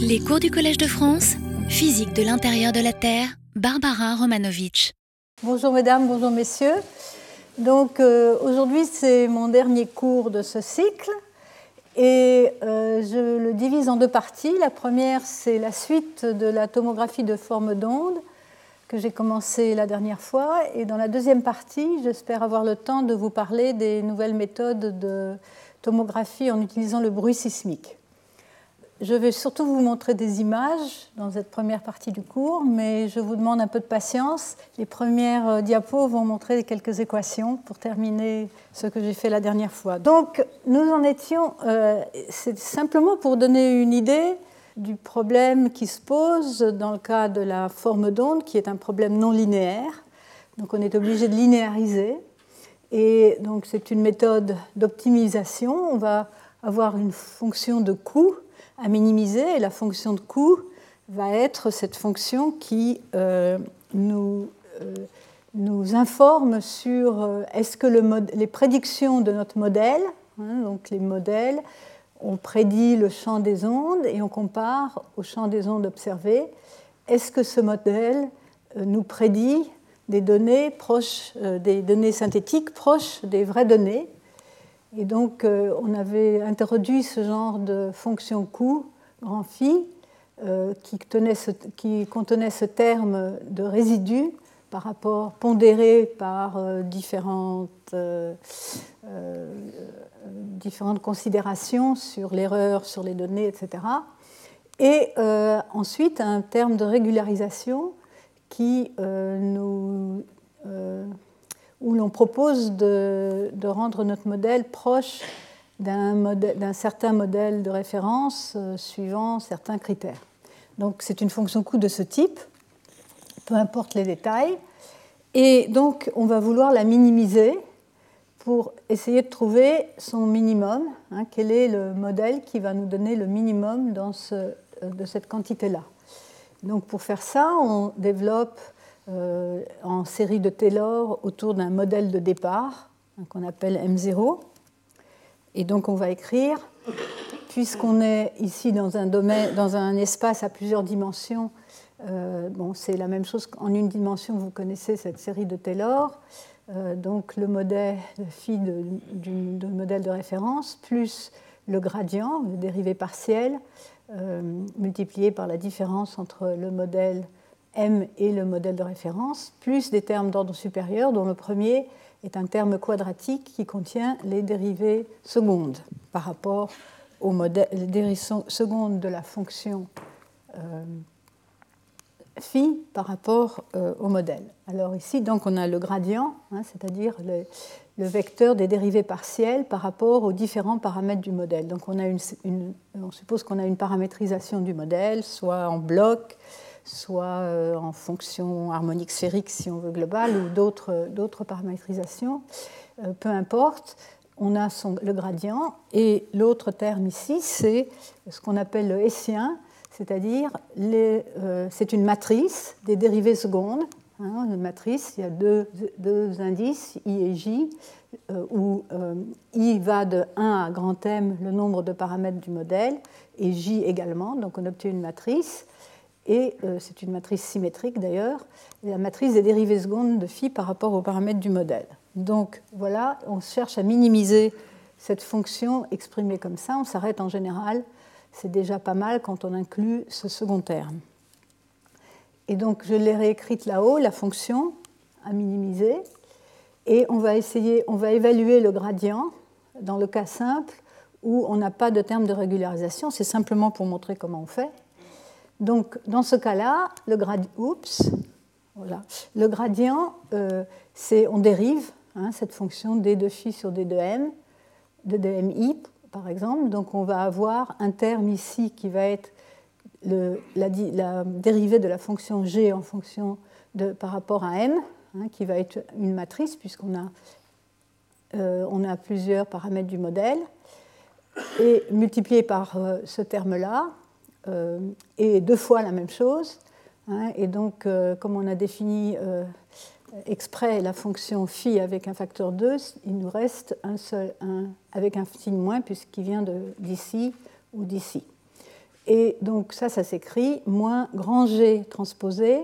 Les cours du Collège de France, physique de l'intérieur de la Terre, Barbara Romanovitch. Bonjour mesdames, bonjour messieurs. Donc euh, aujourd'hui c'est mon dernier cours de ce cycle et euh, je le divise en deux parties. La première c'est la suite de la tomographie de forme d'onde que j'ai commencé la dernière fois et dans la deuxième partie j'espère avoir le temps de vous parler des nouvelles méthodes de tomographie en utilisant le bruit sismique. Je vais surtout vous montrer des images dans cette première partie du cours, mais je vous demande un peu de patience. Les premières euh, diapos vont montrer quelques équations pour terminer ce que j'ai fait la dernière fois. Donc, nous en étions, euh, c'est simplement pour donner une idée du problème qui se pose dans le cas de la forme d'onde, qui est un problème non linéaire. Donc, on est obligé de linéariser. Et donc, c'est une méthode d'optimisation. On va avoir une fonction de coût à minimiser et la fonction de coût va être cette fonction qui euh, nous, euh, nous, informe sur euh, est-ce que le les prédictions de notre modèle, hein, donc les modèles, on prédit le champ des ondes et on compare au champ des ondes observées, est-ce que ce modèle nous prédit des données proches, des données synthétiques proches des vraies données et donc, euh, on avait introduit ce genre de fonction coût, grand phi, euh, qui, contenait ce terme de résidu par rapport pondéré par euh, différentes considérations sur l'erreur, sur les données, etc. Et ensuite, un terme de régularisation qui nous où l'on propose de, rendre notre modèle proche d'un certain modèle de référence euh, suivant certains critères. Donc c'est une fonction coût de ce type, peu importe les détails. Et donc on va vouloir la minimiser pour essayer de trouver son minimum. Hein, quel est le modèle qui va nous donner le minimum euh, de cette quantité-là Donc pour faire ça, on développe euh, en série de Taylor autour d'un modèle de départ hein, qu'on appelle M0. Et donc on va écrire, puisqu'on est ici dans un, domaine, dans un espace à plusieurs dimensions, euh, bon, c'est la même chose qu'en une dimension, vous connaissez cette série de Taylor. Euh, donc le modèle phi de, du, modèle de référence plus le gradient, le dérivé partiel, multiplié par la différence entre le modèle M est le modèle de référence, plus des termes d'ordre supérieur, dont le premier est un terme quadratique qui contient les dérivées secondes par rapport au modèle, les dérivées secondes de la fonction euh, phi par rapport euh, au modèle. Alors ici, donc, on a le gradient, hein, c'est-à-dire le, vecteur des dérivées partielles par rapport aux différents paramètres du modèle. Donc on, a une, on suppose qu'on a une paramétrisation du modèle, soit en bloc, soit euh, en fonction harmonique sphérique si on veut globale ou d'autres paramétrisations, euh, peu importe, on a le gradient et l'autre terme ici c'est ce qu'on appelle le hessien, c'est-à-dire euh, c'est une matrice des dérivées secondes. Hein, une matrice, il y a deux, indices, I et J, où I va de 1 à grand M, le nombre de paramètres du modèle, et J également, donc on obtient une matrice et euh, c'est une matrice symétrique d'ailleurs, la matrice des dérivées secondes de phi par rapport aux paramètres du modèle. Donc voilà, on cherche à minimiser cette fonction exprimée comme ça, on s'arrête en général, c'est déjà pas mal quand on inclut ce second terme. Et donc je l'ai réécrite là-haut, la fonction à minimiser, et on va essayer, on va évaluer le gradient dans le cas simple où on n'a pas de terme de régularisation, c'est simplement pour montrer comment on fait. Donc, dans ce cas-là, le, gradient, euh, c'est on dérive hein, cette fonction d de phi sur d de m, de dmi, par exemple. Donc, on va avoir un terme ici qui va être la, dérivée de la fonction g en fonction par rapport à m, hein, qui va être une matrice, puisqu'on a, euh, a plusieurs paramètres du modèle, et multiplié par euh, ce terme-là, et deux fois la même chose. Hein, et donc, euh, comme on a défini euh, exprès la fonction phi avec un facteur 2, il nous reste un seul, un, avec un signe moins, puisqu'il vient d'ici ou d'ici. Et donc ça, ça s'écrit moins grand G transposé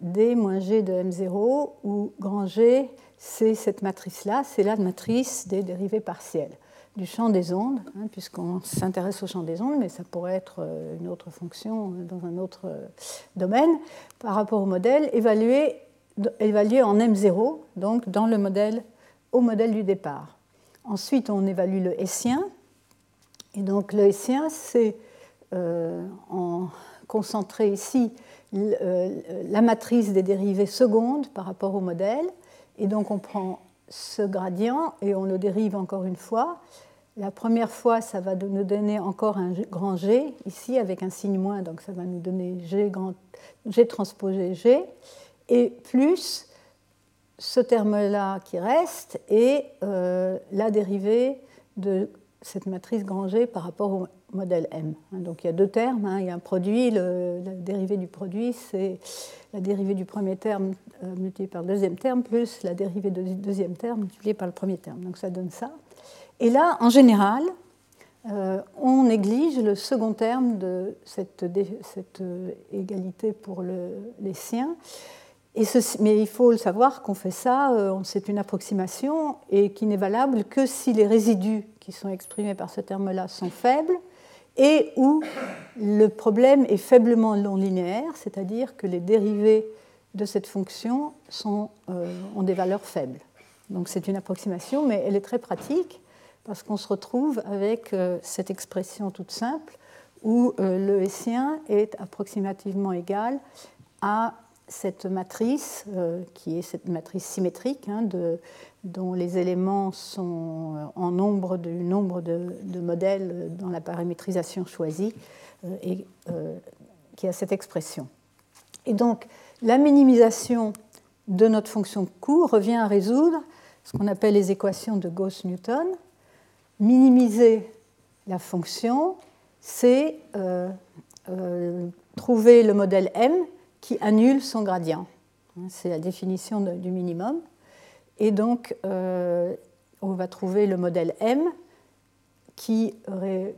D moins G de M0, où grand G, c'est cette matrice-là, c'est la matrice des dérivées partielles du champ des ondes, hein, puisqu'on s'intéresse au champ des ondes, mais ça pourrait être euh, une autre fonction dans un autre euh, domaine, par rapport au modèle évalué, en M0, donc dans le modèle, au modèle du départ. Ensuite, on évalue le Hessien, et donc le Hessien, c'est euh, en concentré ici la matrice des dérivées secondes par rapport au modèle, et donc on prend ce gradient et on le dérive encore une fois. La première fois, ça va nous donner encore un grand G, ici avec un signe moins, donc ça va nous donner G, transposé G, et plus ce terme-là qui reste et euh, la dérivée de cette matrice grand G par rapport au modèle M. Donc il y a deux termes, hein. il y a un produit, la dérivée du produit, c'est la dérivée du premier terme euh, multipliée par le deuxième terme, plus la dérivée du deuxième terme multipliée par le premier terme. Donc ça donne ça. Et là, en général, euh, on néglige le second terme de cette, euh, égalité pour le, les siens. Mais il faut le savoir qu'on fait ça, c'est une approximation et qui n'est valable que si les résidus qui sont exprimés par ce terme-là sont faibles et où le problème est faiblement non linéaire, c'est-à-dire que les dérivés de cette fonction euh, ont des valeurs faibles. Donc c'est une approximation, mais elle est très pratique parce qu'on se retrouve avec euh, cette expression toute simple où euh, le Hessien est approximativement égal à cette matrice, qui est cette matrice symétrique, hein, de, dont les éléments sont euh, en nombre du nombre de, modèles dans la paramétrisation choisie, euh, et euh, qui a cette expression. Et donc, la minimisation de notre fonction court revient à résoudre ce qu'on appelle les équations de Gauss-Newton. Minimiser la fonction, c'est trouver le modèle m qui annule son gradient. C'est la définition du minimum. Et donc, euh, on va trouver le modèle M qui, euh,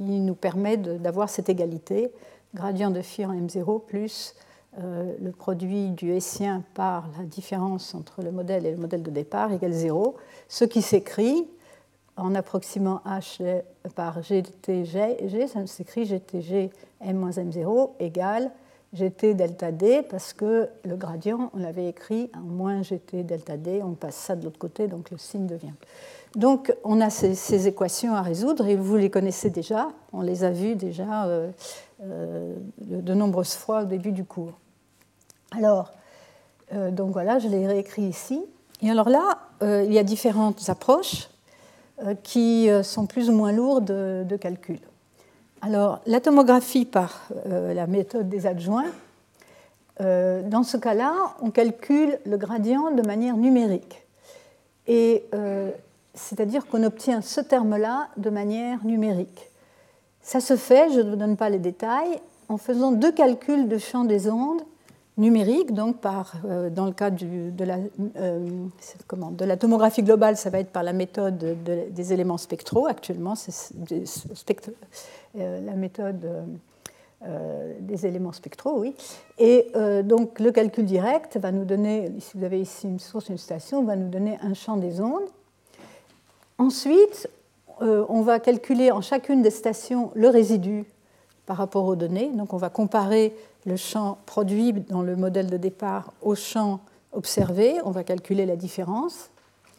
nous permet d'avoir cette égalité, gradient de phi en M0 plus euh, le produit du Hessien par la différence entre le modèle et le modèle de départ égale 0, ce qui s'écrit en approximant H par GTG, ça s'écrit GTG M-M0 égale gt delta d parce que le gradient, on l'avait écrit en moins gt delta d, on passe ça de l'autre côté, donc le signe devient. Donc on a ces, équations à résoudre et vous les connaissez déjà, on les a vues déjà euh, euh, de nombreuses fois au début du cours. Alors, euh, donc voilà, je les réécris ici. Et alors là, il y a différentes approches qui sont plus ou moins lourdes de calcul. Alors, la tomographie par euh, la méthode des adjoints, euh, dans ce cas-là, on calcule le gradient de manière numérique. Et euh, c'est-à-dire qu'on obtient ce terme-là de manière numérique. Ça se fait, je ne vous donne pas les détails, en faisant deux calculs de champ des ondes numériques, donc par, dans le cas de, la, de, la, tomographie globale, ça va être par la méthode des éléments spectraux. Actuellement, c'est euh, la méthode euh, euh, des éléments spectraux, oui. Et donc le calcul direct va nous donner, si vous avez ici une source, une station, va nous donner un champ des ondes. Ensuite, on va calculer en chacune des stations le résidu par rapport aux données. Donc on va comparer le champ produit dans le modèle de départ au champ observé. On va calculer la différence.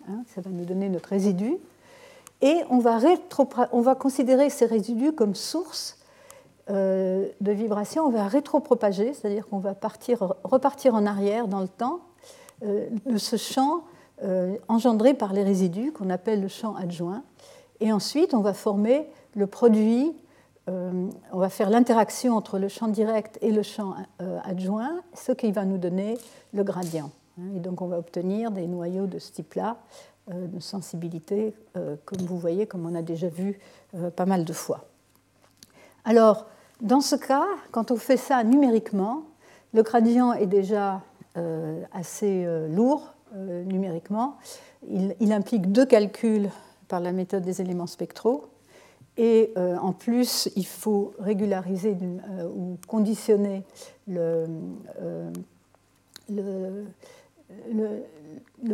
Hein, ça va nous donner notre résidu et on va, on va considérer ces résidus comme source euh, de vibration, on va rétropropager, c'est-à-dire qu'on va partir, repartir en arrière dans le temps euh, de ce champ euh, engendré par les résidus qu'on appelle le champ adjoint. Et ensuite, on va former le produit, on va faire l'interaction entre le champ direct et le champ adjoint, ce qui va nous donner le gradient. Et donc on va obtenir des noyaux de ce type-là euh, de sensibilité, euh, comme vous voyez, comme on a déjà vu euh, pas mal de fois. Alors, dans ce cas, quand on fait ça numériquement, le gradient est déjà assez lourd numériquement. Il, implique deux calculs par la méthode des éléments spectraux. Et en plus, il faut régulariser ou conditionner le, le,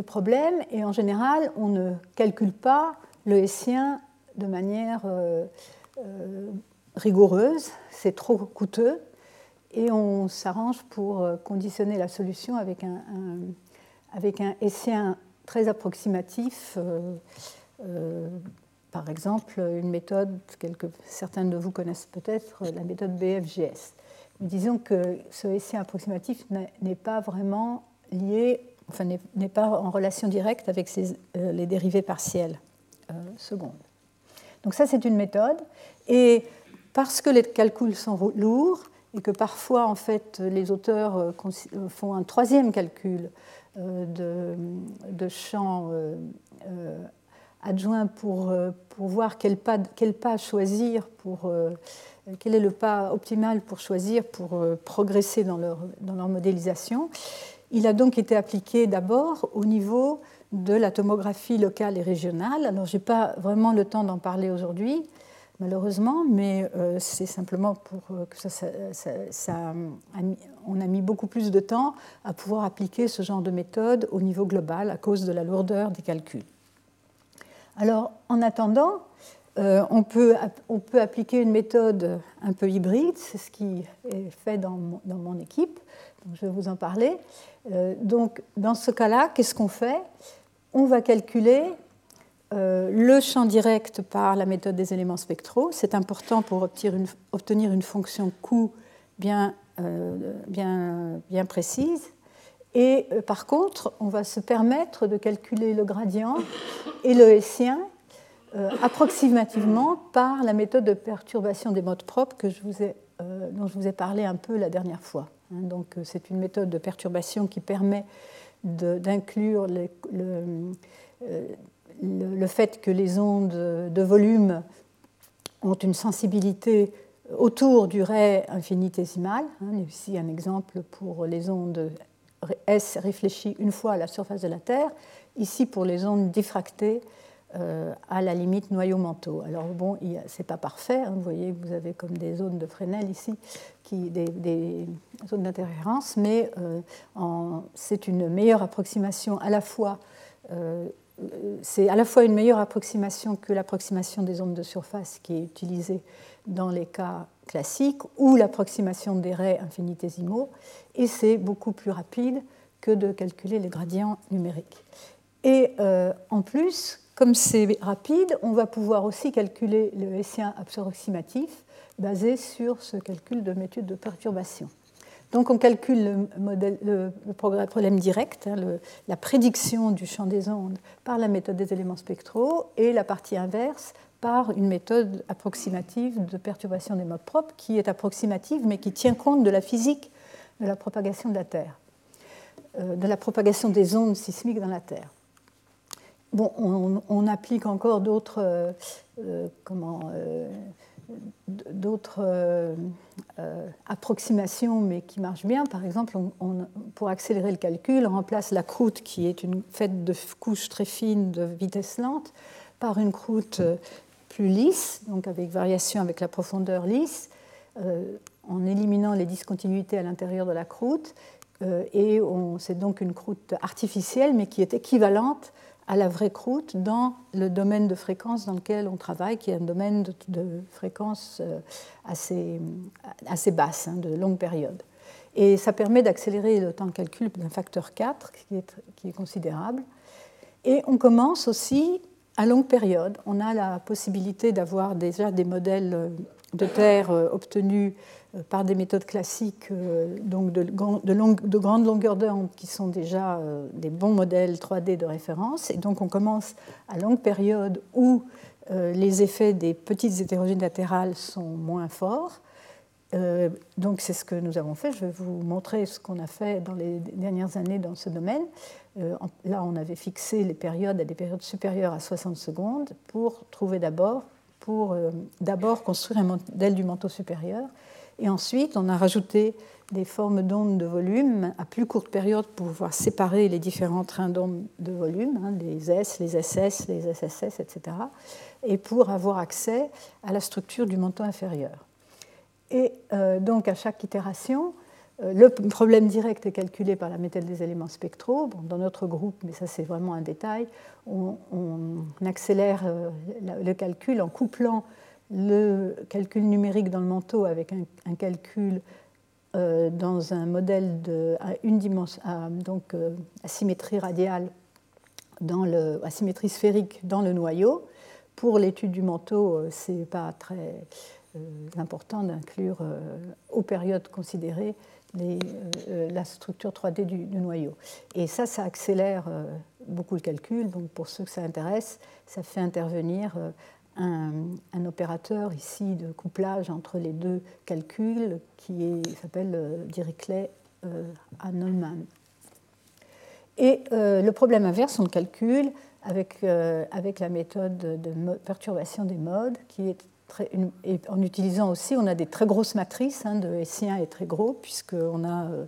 problème. Et en général, on ne calcule pas le hessien de manière rigoureuse, c'est trop coûteux, et on s'arrange pour euh, conditionner la solution avec un, avec un hessien très approximatif. Euh, euh, par exemple, une méthode que certains de vous connaissent peut-être, la méthode BFGS. Mais disons que ce hessien approximatif n'est pas vraiment lié, enfin n'est pas en relation directe avec les dérivés partiels secondes. Donc ça, c'est une méthode. Et parce que les calculs sont lourds et que parfois, en fait, les auteurs euh, euh, font un troisième calcul euh, de, de champ adjoint pour, pour voir quel pas, choisir, pour, quel est le pas optimal pour choisir pour progresser dans leur, modélisation. Il a donc été appliqué d'abord au niveau de la tomographie locale et régionale. Alors, je n'ai pas vraiment le temps d'en parler aujourd'hui, malheureusement, mais euh, c'est simplement pour euh, que ça, on a mis beaucoup plus de temps à pouvoir appliquer ce genre de méthode au niveau global à cause de la lourdeur des calculs. Alors, en attendant, euh, on, peut, on, peut, appliquer une méthode un peu hybride, c'est ce qui est fait dans mon, dans mon équipe, je vais vous en parler. donc, dans ce cas-là, qu'est-ce qu'on fait? On va calculer euh, le champ direct par la méthode des éléments spectraux. C'est important pour obtenir une, fonction coût bien, euh, bien, bien précise. Et euh, par contre, on va se permettre de calculer le gradient et le hessien approximativement par la méthode de perturbation des modes propres que je vous ai, dont je vous ai parlé un peu la dernière fois. Hein, donc, c'est une méthode de perturbation qui permet d'inclure le, le, fait que les ondes de volume ont une sensibilité autour du ray infinitésimal. Hein, ici un exemple pour les ondes S réfléchies une fois à la surface de la Terre, ici pour les ondes diffractées euh, à la limite noyau-manteau. Alors bon, ce n'est pas parfait, hein, vous voyez, vous avez comme des zones de Fresnel ici, qui, des, zones d'interférence, mais euh, c'est une meilleure approximation à la fois euh, c'est à la fois une meilleure approximation que l'approximation des ondes de surface qui est utilisée dans les cas classiques ou l'approximation des raies infinitésimaux, et c'est beaucoup plus rapide que de calculer les gradients numériques. Et euh, en plus, comme c'est rapide, on va pouvoir aussi calculer le Hessien approximatif basé sur ce calcul de méthode de perturbation. Donc on calcule le, problème direct, hein, la prédiction du champ des ondes par la méthode des éléments spectraux et la partie inverse par une méthode approximative de perturbation des modes propres qui est approximative mais qui tient compte de la physique de la propagation de la Terre, euh, de la propagation des ondes sismiques dans la Terre. Bon, on, applique encore d'autres euh, euh, approximations, mais qui marchent bien. Par exemple, pour accélérer le calcul, on remplace la croûte, qui est une faite de couches très fines de vitesse lente, par une croûte plus lisse, donc avec variation avec la profondeur lisse, en éliminant les discontinuités à l'intérieur de la croûte. et c'est donc une croûte artificielle, mais qui est équivalente à la vraie croûte dans le domaine de fréquence dans lequel on travaille, qui est un domaine de, fréquence euh, assez, assez basse, hein, de longue période. Et ça permet d'accélérer le temps de calcul d'un facteur 4, qui est, qui est considérable. Et on commence aussi à longue période. On a la possibilité d'avoir déjà des modèles de terre euh, obtenus euh, par des méthodes classiques euh, donc de, de, grande longueur d'onde qui sont déjà euh, des bons modèles 3D de référence. Et donc on commence à longue période où les effets des petites hétérogènes latérales sont moins forts. Donc c'est ce que nous avons fait. Je vais vous montrer ce qu'on a fait dans les dernières années dans ce domaine. là, on avait fixé les périodes à des périodes supérieures à 60 secondes pour trouver d'abord pour d'abord construire un modèle du manteau supérieur Et ensuite, on a rajouté des formes d'ondes de volume à plus courte période pour pouvoir séparer les différents trains d'ondes de volume, hein, les S, les SS, les SSS, etc., et pour avoir accès à la structure du manteau inférieur. Et euh, donc, à chaque itération, euh, le problème direct est calculé par la méthode des éléments spectraux. dans notre groupe, mais ça c'est vraiment un détail, on, accélère euh, le calcul en couplant le calcul numérique dans le manteau avec un, calcul dans un modèle de, à une dimension, donc symétrie radiale, dans le, à symétrie sphérique dans le noyau. Pour l'étude du manteau, ce n'est pas très important d'inclure aux périodes considérées euh, la structure 3D du, noyau. Et ça, ça accélère euh, beaucoup le calcul. Donc pour ceux que ça intéresse, ça fait intervenir euh, un, un, opérateur ici de couplage entre les deux calculs qui s'appelle Dirichlet à. Et le problème inverse, on le calcule avec, avec la méthode de perturbation des modes qui est et en utilisant aussi, on a des très grosses matrices, hein, de Hessien est très gros, puisqu'on a euh,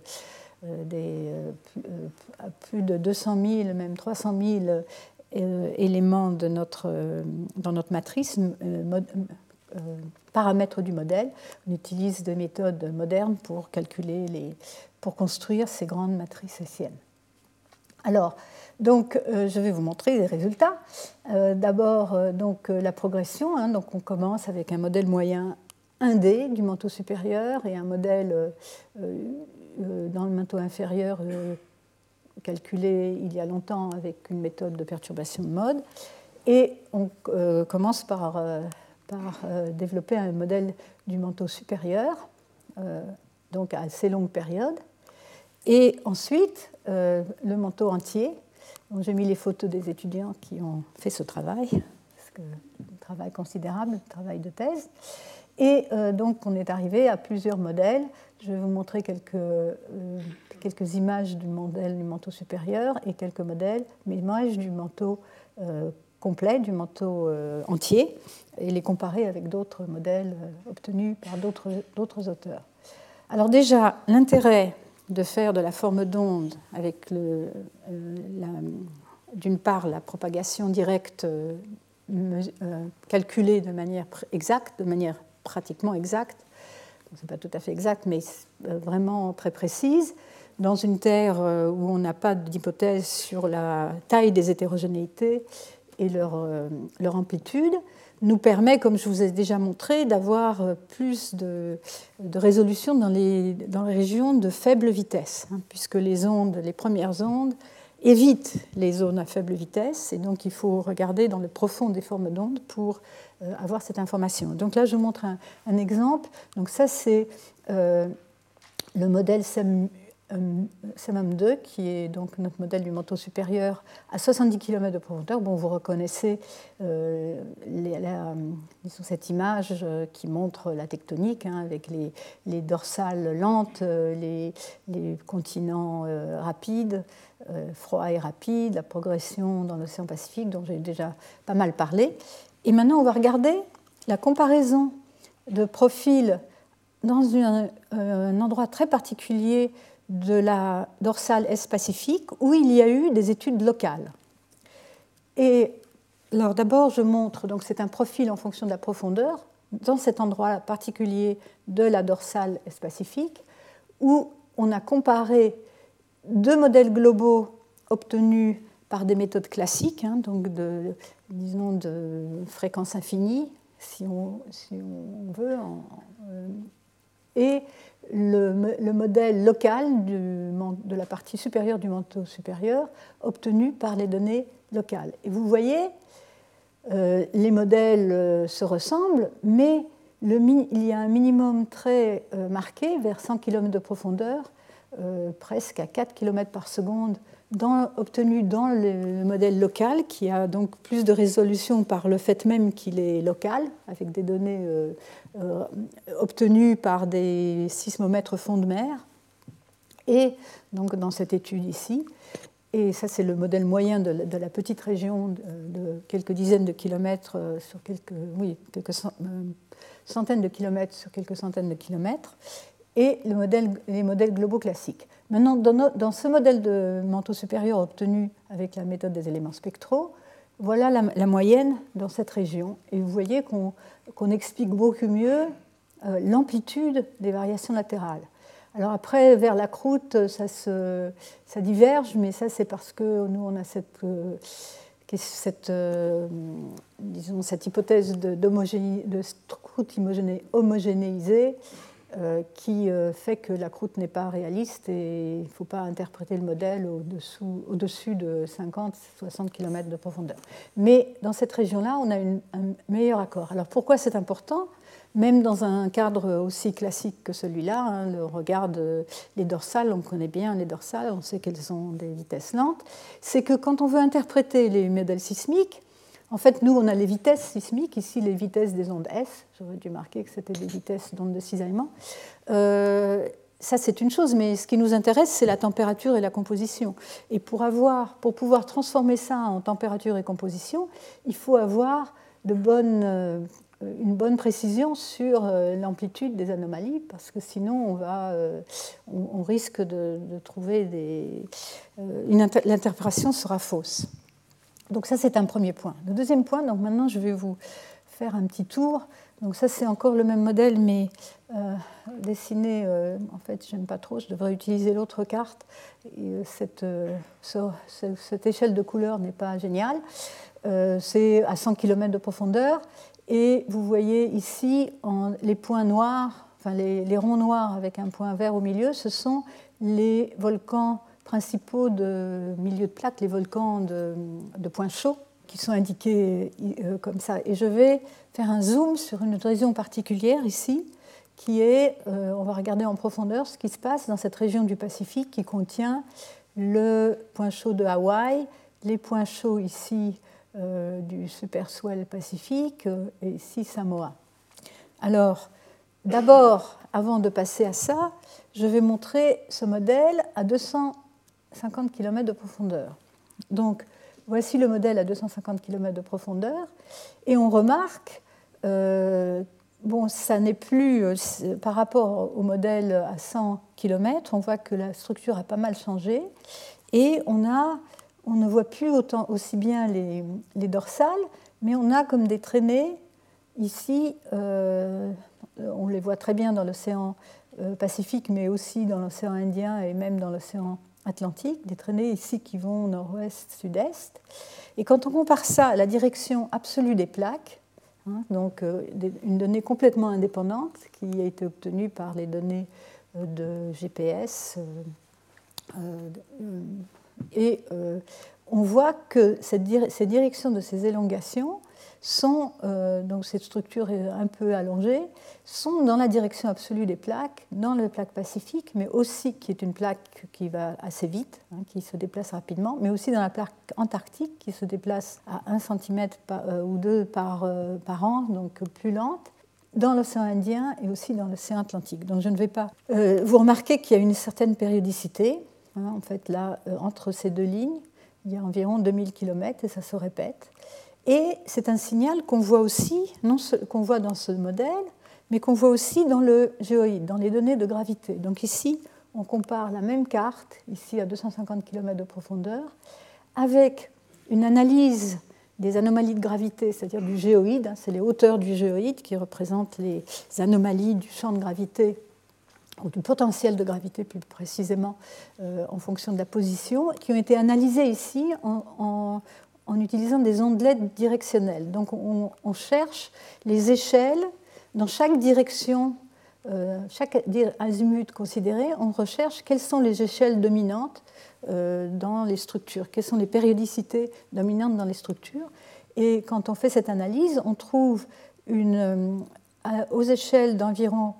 euh, euh, plus de 200 000, même 300 000 éléments de notre, dans notre matrice, paramètres du modèle. On utilise des méthodes modernes pour calculer, les, pour construire ces grandes matrices hessiennes. Alors, donc, euh, je vais vous montrer les résultats. Euh, d'abord, euh, donc la progression. Hein. donc, on commence avec un modèle moyen 1D du manteau supérieur et un modèle dans le manteau inférieur calculé il y a longtemps avec une méthode de perturbation de mode. Et on commence par, par développer un modèle du manteau supérieur, donc à assez longue période. Et ensuite, le manteau entier j'ai mis les photos des étudiants qui ont fait ce travail, parce que un travail considérable, un travail de thèse. Et euh, donc on est arrivé à plusieurs modèles. Je vais vous montrer quelques, euh, quelques images du modèle du manteau supérieur et quelques modèles, mais images du manteau euh, complet, du manteau entier, et les comparer avec d'autres modèles obtenus par d'autres auteurs. Alors déjà, l'intérêt de faire de la forme d'onde avec euh, d'une part la propagation directe euh, euh, calculée de manière exacte, de manière pratiquement exacte, ce n'est pas tout à fait exact, mais vraiment très précise, dans une Terre où on n'a pas d'hypothèse sur la taille des hétérogénéités et leur, leur amplitude, nous permet, comme je vous ai déjà montré, d'avoir euh, plus de, résolution dans les, dans les, régions de faible vitesse, hein, puisque les ondes, les premières ondes, évitent les zones à faible vitesse, et donc il faut regarder dans le profond des formes d'ondes pour euh, avoir cette information. Donc là, je vous montre un, exemple. Donc ça, c'est euh, le modèle CMM2, qui est donc notre modèle du manteau supérieur à 70 km de profondeur. Bon, vous reconnaissez euh, cette image euh, qui montre la tectonique, hein, avec les, dorsales lentes, euh, les, continents rapides, froids et rapides, la progression dans l'océan Pacifique, dont j'ai déjà pas mal parlé. Et maintenant, on va regarder la comparaison de profils dans un endroit très particulier de la dorsale Est-Pacifique où il y a eu des études locales. Et alors d'abord, je montre, donc c'est un profil en fonction de la profondeur, dans cet endroit particulier de la dorsale Est-Pacifique, où on a comparé deux modèles globaux obtenus par des méthodes classiques, hein, donc de, disons de fréquence infinie, si on, veut, euh, et le, modèle local de la partie supérieure du manteau supérieur obtenu par les données locales. Et vous voyez, euh, les modèles euh, se ressemblent, mais il y a un minimum très euh, marqué vers 100 km de profondeur, presque à 4 km par seconde obtenu dans le modèle local, qui a donc plus de résolution par le fait même qu'il est local, avec des données euh, euh, obtenues par des sismomètres fond de mer. Et donc dans cette étude ici, et ça c'est le modèle moyen de la, petite région de, quelques dizaines de kilomètres euh, sur quelques, oui, quelques centaines de kilomètres sur quelques centaines de kilomètres, et les modèles globaux classiques. Maintenant, dans, ce modèle de manteau supérieur obtenu avec la méthode des éléments spectraux, voilà la, moyenne dans cette région. Et vous voyez qu'on explique beaucoup mieux euh, l'amplitude des variations latérales. Alors après, vers la croûte, ça, diverge, mais ça c'est parce que nous, on a cette, euh, euh, disons, cette hypothèse de, croûte homogénéisée qui fait que la croûte n'est pas réaliste et il ne faut pas interpréter le modèle au-dessus de 50-60 km de profondeur. Mais dans cette région-là, on a un meilleur accord. Alors pourquoi c'est important? Même dans un cadre aussi classique que celui-là, hein, le regard des dorsales, on connaît bien les dorsales, on sait qu'elles ont des vitesses lentes, c'est que quand on veut interpréter les modèles sismiques, en fait, nous, on a les vitesses sismiques, ici les vitesses des ondes S, j'aurais dû marquer que c'était des vitesses d'ondes de cisaillement. Euh, ça, c'est une chose, mais ce qui nous intéresse, c'est la température et la composition. Et pour, avoir, pour pouvoir transformer ça en température et composition, il faut avoir de euh, une bonne précision sur euh, l'amplitude des anomalies, parce que sinon on, risque de, trouver des... L'interprétation sera fausse. Donc ça c'est un premier point. Le deuxième point, donc maintenant je vais vous faire un petit tour. Donc ça c'est encore le même modèle, mais dessiné, en fait j'aime pas trop, je devrais utiliser l'autre carte. Et, cette, cette, échelle de couleur n'est pas géniale. c'est à 100 km de profondeur et vous voyez ici les points noirs, enfin les, ronds noirs avec un point vert au milieu, ce sont les volcans principaux de milieu de plaque, les volcans de, points chauds qui sont indiqués euh, comme ça. Et je vais faire un zoom sur une région particulière ici, qui est, euh, on va regarder en profondeur ce qui se passe dans cette région du Pacifique qui contient le point chaud de Hawaï, les points chauds ici euh, du super swell Pacifique et ici Samoa. Alors, d'abord, avant de passer à ça, je vais montrer ce modèle à 250 km de profondeur. Donc, voici le modèle à 250 km de profondeur, et on remarque, euh, bon, ça n'est plus par rapport au modèle à 100 km, on voit que la structure a pas mal changé, et on a on ne voit plus aussi bien les, dorsales, mais on a comme des traînées ici, euh, on les voit très bien dans l'océan euh, Pacifique, mais aussi dans l'océan Indien et même dans l'océan Atlantique, des traînées ici qui vont nord-ouest, sud-est. Et quand on compare ça à la direction absolue des plaques, hein, donc euh, une donnée complètement indépendante qui a été obtenue par les données de GPS et euh, on voit que cette ces directions de ces élongations sont, euh, donc cette structure est un peu allongée, sont dans la direction absolue des plaques, dans la plaque pacifique, mais aussi qui est une plaque qui va assez vite, hein, qui se déplace rapidement, mais aussi dans la plaque antarctique qui se déplace à 1 cm euh, ou 2 par, par an, donc plus lente dans l'océan Indien et aussi dans l'océan Atlantique. Donc je ne vais pas. vous remarquez qu'il y a une certaine périodicité. Hein, en fait, là, euh, entre ces deux lignes, il y a environ 2000 km et ça se répète. Et c'est un signal qu'on voit aussi, qu'on voit dans ce modèle, mais qu'on voit aussi dans le géoïde, dans les données de gravité. Donc ici, on compare la même carte, ici à 250 km de profondeur, avec une analyse des anomalies de gravité, c'est-à-dire du géoïde, hein, c'est les hauteurs du géoïde qui représentent les anomalies du champ de gravité ou du potentiel de gravité plus précisément euh, en fonction de la position, qui ont été analysées ici en, utilisant des ondelettes directionnelles. Donc on, cherche les échelles dans chaque direction, euh, chaque azimut considéré, on recherche quelles sont les échelles dominantes euh, dans les structures, quelles sont les périodicités dominantes dans les structures. Et quand on fait cette analyse, on trouve une, aux échelles d'environ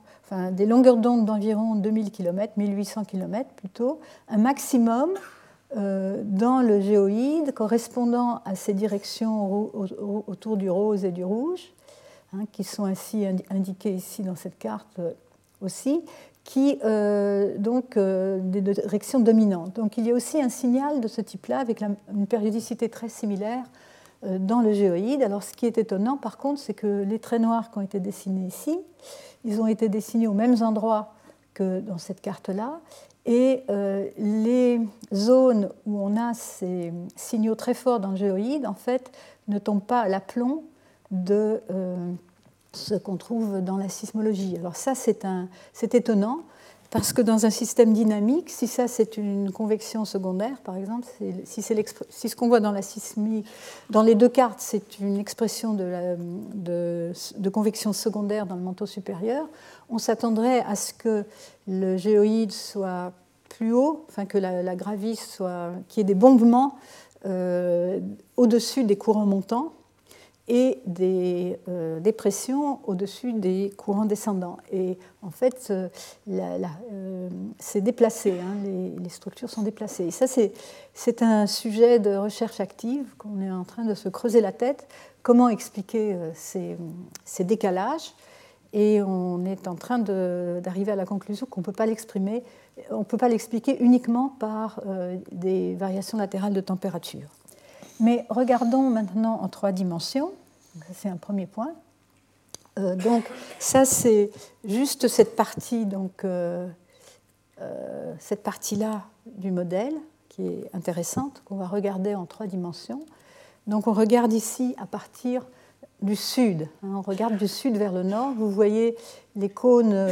des longueurs d'onde d'environ 2000 km, 1800 km plutôt, un maximum euh, dans le géoïde correspondant à ces directions autour du rose et du rouge, hein, qui sont ainsi indiquées ici dans cette carte euh, aussi, qui euh, donc des directions dominantes. Donc il y a aussi un signal de ce type-là avec une périodicité très similaire dans le géoïde. Alors ce qui est étonnant par contre, c'est que les traits noirs qui ont été dessinés ici, ils ont été dessinés aux mêmes endroits que dans cette carte-là. Et les zones où on a ces signaux très forts dans le géoïde, en fait, ne tombent pas à l'aplomb de ce qu'on trouve dans la sismologie. Alors ça, c'est étonnant, parce que dans un système dynamique, si ça c'est une convection secondaire, par exemple, si, ce qu'on voit dans la dans les deux cartes, c'est une expression de, convection secondaire dans le manteau supérieur, on s'attendrait à ce que le géoïde soit plus haut, enfin que la, la gravis soit, qu'il y ait des bombements euh, au-dessus des courants montants, et des, euh, pressions au-dessus des courants descendants. Et en fait, euh, euh, c'est déplacé, hein, les, structures sont déplacées. Et ça, c'est un sujet de recherche active qu'on est en train de se creuser la tête. Comment expliquer ces, ces décalages? Et on est en train d'arriver à la conclusion qu'on ne peut pas l'exprimer, on ne peut pas l'expliquer uniquement par des variations latérales de température. Mais regardons maintenant en trois dimensions. C'est un premier point. Euh, donc ça, c'est juste cette partie, donc euh, euh, cette partie-là du modèle qui est intéressante, qu'on va regarder en trois dimensions. Donc on regarde ici à partir du sud. Hein. on regarde du sud vers le nord. Vous voyez les cônes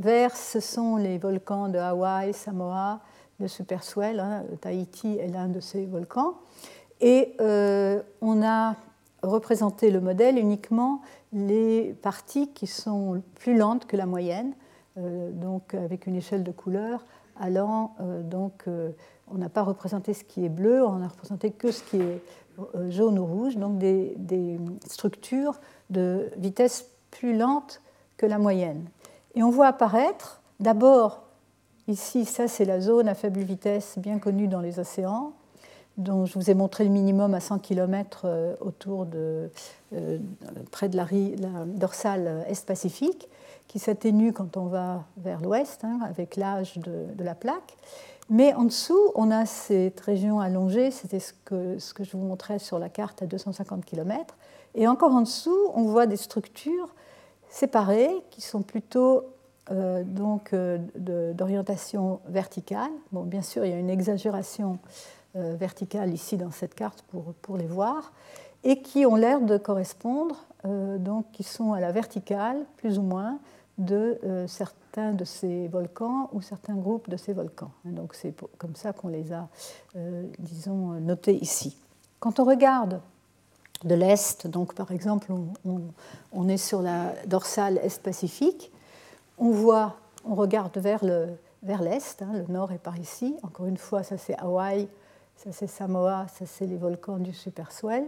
verts, ce sont les volcans de Hawaï, Samoa, le Superswell. Hein. Tahiti est l'un de ces volcans. Et euh, on a représenté le modèle uniquement les parties qui sont plus lentes que la moyenne, euh, donc avec une échelle de couleur allant euh, donc on n'a pas représenté ce qui est bleu, on n'a représenté que ce qui est jaune ou rouge, donc des, des, structures de vitesse plus lente que la moyenne. Et on voit apparaître d'abord ici, ça c'est la zone à faible vitesse bien connue dans les océans, dont je vous ai montré le minimum à 100 km euh, autour de, euh, près de la, dorsale Est-Pacifique, qui s'atténue quand on va vers l'ouest, hein, avec l'âge de, la plaque. Mais en dessous, on a cette région allongée, c'était ce que, ce que je vous montrais sur la carte à 250 km. Et encore en dessous, on voit des structures séparées qui sont plutôt euh, donc d'orientation verticale. Bon, bien sûr, il y a une exagération verticales ici dans cette carte pour, pour les voir, et qui ont l'air de correspondre, euh, donc qui sont à la verticale, plus ou moins, de euh, certains de ces volcans ou certains groupes de ces volcans. Donc c'est comme ça qu'on les a, disons, notés ici. Quand on regarde de l'Est, donc par exemple on, on, est sur la dorsale Est-Pacifique, on voit, on regarde vers le vers l'Est, hein, le nord est par ici, encore une fois ça c'est Hawaï, ça, c'est Samoa, ça, c'est les volcans du Superswell,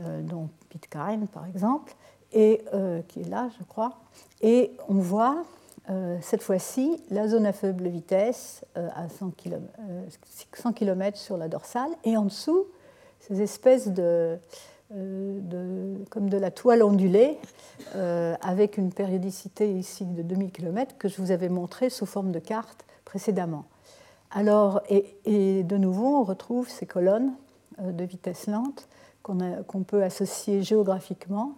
euh, dont Pitcairn, par exemple, et, euh, qui est là, je crois. Et on voit, euh, cette fois-ci, la zone à faible vitesse à 100 km, 100 km, sur la dorsale, et en dessous, ces espèces de, comme de la toile ondulée, avec une périodicité ici de 2000 km que je vous avais montré sous forme de carte précédemment. Alors, et, de nouveau, on retrouve ces colonnes euh, de vitesse lente qu'on peut associer géographiquement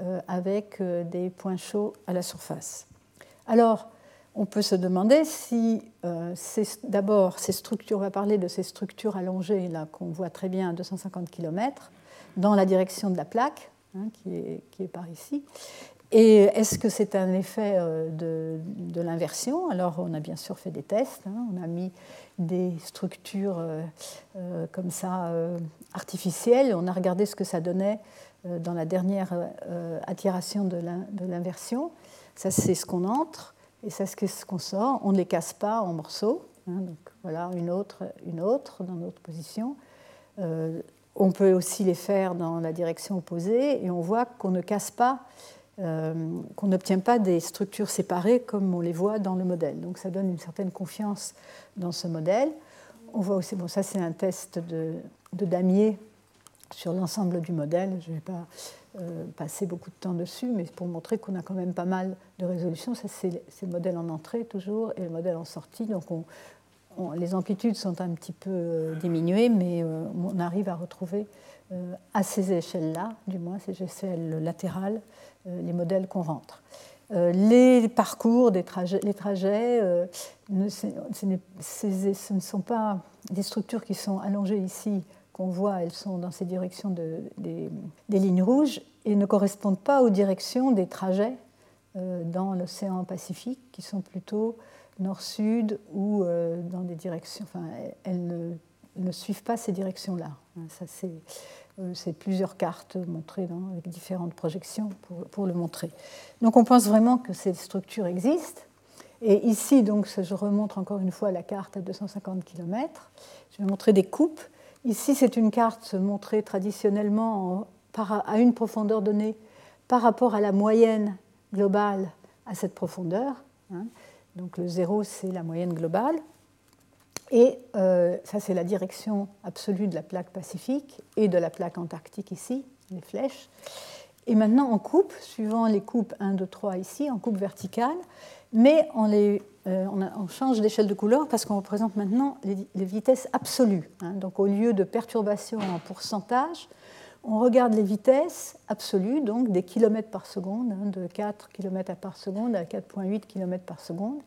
euh, avec euh, des points chauds à la surface. Alors, on peut se demander si d'abord ces structures, on va parler de ces structures allongées qu'on voit très bien à 250 km dans la direction de la plaque, hein, qui, est, par ici, et est-ce que c'est un effet euh, de, l'inversion? Alors, on a bien sûr fait des tests. Hein. on a mis des structures euh, euh, comme ça artificielles. On a regardé ce que ça donnait dans la dernière attiration de l'inversion. Ça, c'est ce qu'on entre et ça, c'est ce qu'on sort. On ne les casse pas en morceaux. Hein. donc, voilà, une autre, une autre dans notre position. on peut aussi les faire dans la direction opposée et on voit qu'on ne casse pas euh, qu'on n'obtient pas des structures séparées comme on les voit dans le modèle. Donc ça donne une certaine confiance dans ce modèle. On voit aussi, bon ça c'est un test de, damier sur l'ensemble du modèle. Je ne vais pas euh, passer beaucoup de temps dessus, mais pour montrer qu'on a quand même pas mal de résolution. Ça c'est le modèle en entrée toujours et le modèle en sortie. Donc on, les amplitudes sont un petit peu diminuées, mais on arrive à retrouver à ces échelles-là, du moins ces échelles latérales, les modèles qu'on rentre. Les parcours, des trajets, les trajets, ce ne sont pas des structures qui sont allongées ici qu'on voit, elles sont dans ces directions des, lignes rouges et ne correspondent pas aux directions des trajets euh, dans l'océan Pacifique, qui sont plutôt nord-sud ou euh, dans des directions. Enfin, elles ne, suivent pas ces directions-là. Ça, euh, c'est plusieurs cartes montrées avec différentes projections pour, pour, le montrer. Donc, on pense vraiment que ces structures existent. Et ici, donc, je remontre encore une fois la carte à 250 km. Je vais montrer des coupes Ici, c'est une carte montrée traditionnellement à une profondeur donnée par rapport à la moyenne globale à cette profondeur. Hein. Donc le zéro, c'est la moyenne globale. Et euh, ça, c'est la direction absolue de la plaque pacifique et de la plaque antarctique ici, les flèches. Et maintenant, en coupe, suivant les coupes 1, 2, 3 ici, en coupe verticale, mais on, les, euh, on, change d'échelle de couleur parce qu'on représente maintenant les, vitesses absolues. Hein. Donc au lieu de perturbation en pourcentage, on regarde les vitesses absolues, donc des kilomètres par seconde, hein, de 4 km par seconde à 4,8 km par seconde,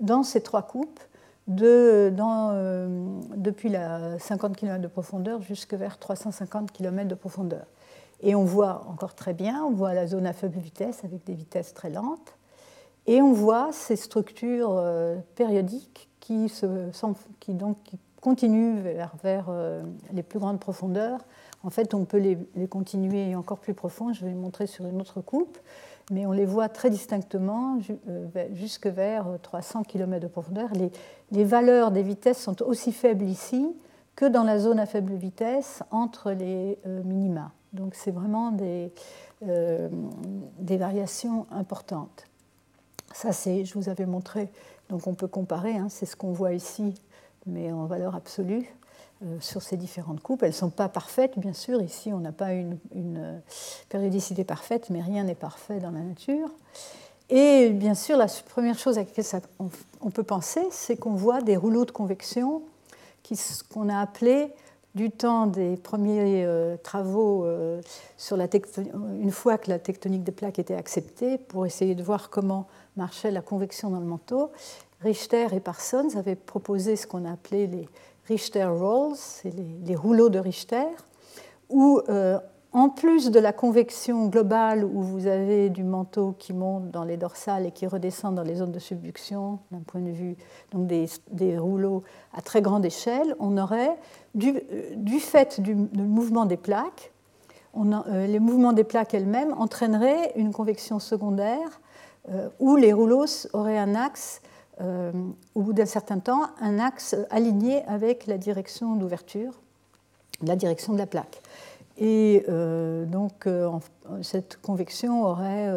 dans ces trois coupes, de, euh, depuis la 50 km de profondeur jusque vers 350 km de profondeur. Et on voit encore très bien, on voit la zone à faible vitesse avec des vitesses très lentes. Et on voit ces structures euh, périodiques qui, se, qui, donc, qui continuent vers, vers, euh, les plus grandes profondeurs. En fait, on peut les, continuer encore plus profond, je vais le montrer sur une autre coupe, mais on les voit très distinctement euh, jusque vers 300 km de profondeur. Les, valeurs des vitesses sont aussi faibles ici que dans la zone à faible vitesse entre les minima. Donc c'est vraiment des, des variations importantes. Ça, c'est, je vous avais montré, donc on peut comparer, hein, c'est ce qu'on voit ici, mais en valeur absolue, euh, sur ces différentes coupes. Elles ne sont pas parfaites, bien sûr. Ici, on n'a pas une, euh, périodicité parfaite, mais rien n'est parfait dans la nature. Et bien sûr, la première chose à laquelle on, peut penser, c'est qu'on voit des rouleaux de convection qu'on a appelés du temps des premiers euh, travaux sur la une fois que la tectonique des plaques était acceptée, pour essayer de voir comment marchait la convection dans le manteau, Richter et Parsons avaient proposé ce qu'on a appelé les Richter Rolls, c'est les, rouleaux de Richter, où euh, en plus de la convection globale où vous avez du manteau qui monte dans les dorsales et qui redescend dans les zones de subduction, d'un point de vue donc des, rouleaux à très grande échelle, on aurait, du, euh, fait du, mouvement des plaques, euh, les mouvements des plaques elles-mêmes entraîneraient une convection secondaire où les rouleaux auraient un axe, euh, au bout d'un certain temps, un axe aligné avec la direction d'ouverture, la direction de la plaque. Et euh, donc, cette convection aurait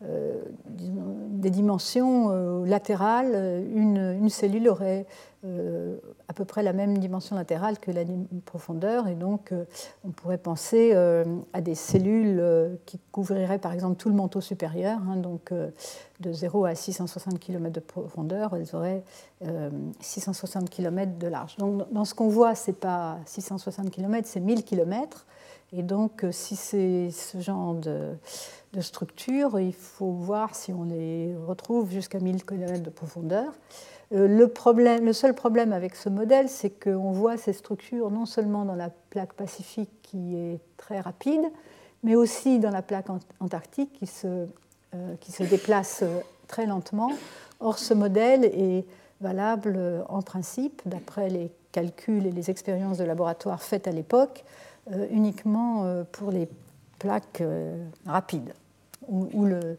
des dimensions latérales. une, cellule aurait euh, à peu près la même dimension latérale que la profondeur, et donc euh, on pourrait penser euh, à des cellules qui couvriraient par exemple tout le manteau supérieur, hein, donc de 0 à 660 km de profondeur, elles auraient 660 km de large. Donc dans ce qu'on voit, ce n'est pas 660 km, c'est 1000 km. Et donc, si c'est ce genre de, de, structure, il faut voir si on les retrouve jusqu'à 1000 km de profondeur. Euh, le, seul problème avec ce modèle, c'est qu'on voit ces structures non seulement dans la plaque pacifique qui est très rapide, mais aussi dans la plaque antarctique qui se, euh, qui se déplace euh, très lentement. Or, ce modèle est valable en principe, d'après les calculs et les expériences de laboratoire faites à l'époque, uniquement pour les plaques rapides, où, le,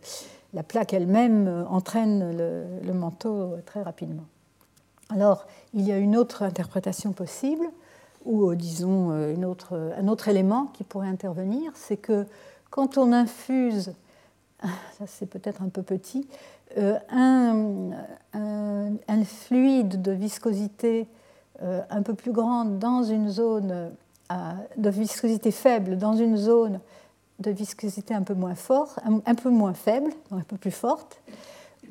la plaque elle-même euh, entraîne le, manteau très rapidement. Alors, il y a une autre interprétation possible, ou euh, disons euh, un autre élément qui pourrait intervenir, c'est que quand on infuse, ça c'est peut-être un peu petit, un, fluide de viscosité un peu plus grande dans une zone, de viscosité faible dans une zone de viscosité un peu moins fort, un, peu moins faible, un peu plus forte,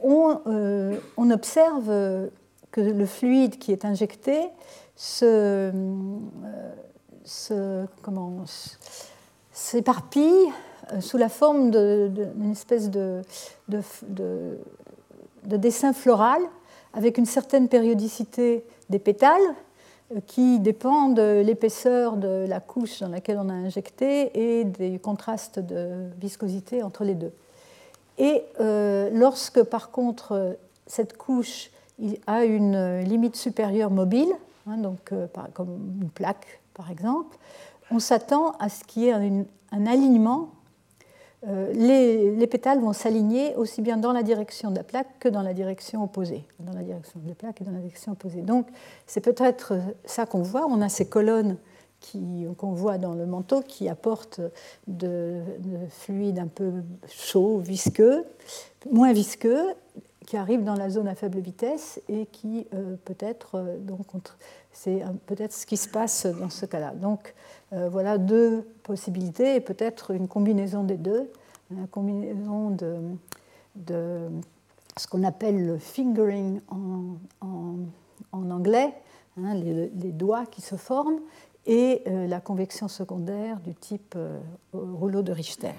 on, euh, observe que le fluide qui est injecté se, s'éparpille sous la forme d'une espèce de, de, de, dessin floral avec une certaine périodicité des pétales qui dépend de l'épaisseur de la couche dans laquelle on a injecté et des contrastes de viscosité entre les deux. Et euh, lorsque par contre cette couche a une limite supérieure mobile, hein, donc euh, comme une plaque par exemple, on s'attend à ce qu'il y ait un alignement euh, les, pétales vont s'aligner aussi bien dans la direction de la plaque que dans la direction opposée, dans la direction de la plaque et dans la direction opposée. Donc c'est peut-être ça qu'on voit. On a ces colonnes qu'on voit dans le manteau qui apportent de, fluide un peu chaud, visqueux, moins visqueux, qui arrivent dans la zone à faible vitesse et qui euh, peut-être euh, donc c'est peut-être ce qui se passe dans ce cas-là. Donc euh, voilà deux possibilités et peut-être une combinaison des deux, une combinaison de, de ce qu'on appelle le fingering en, en, anglais, hein, les, doigts qui se forment, et euh, la convection secondaire du type euh, rouleau de Richter.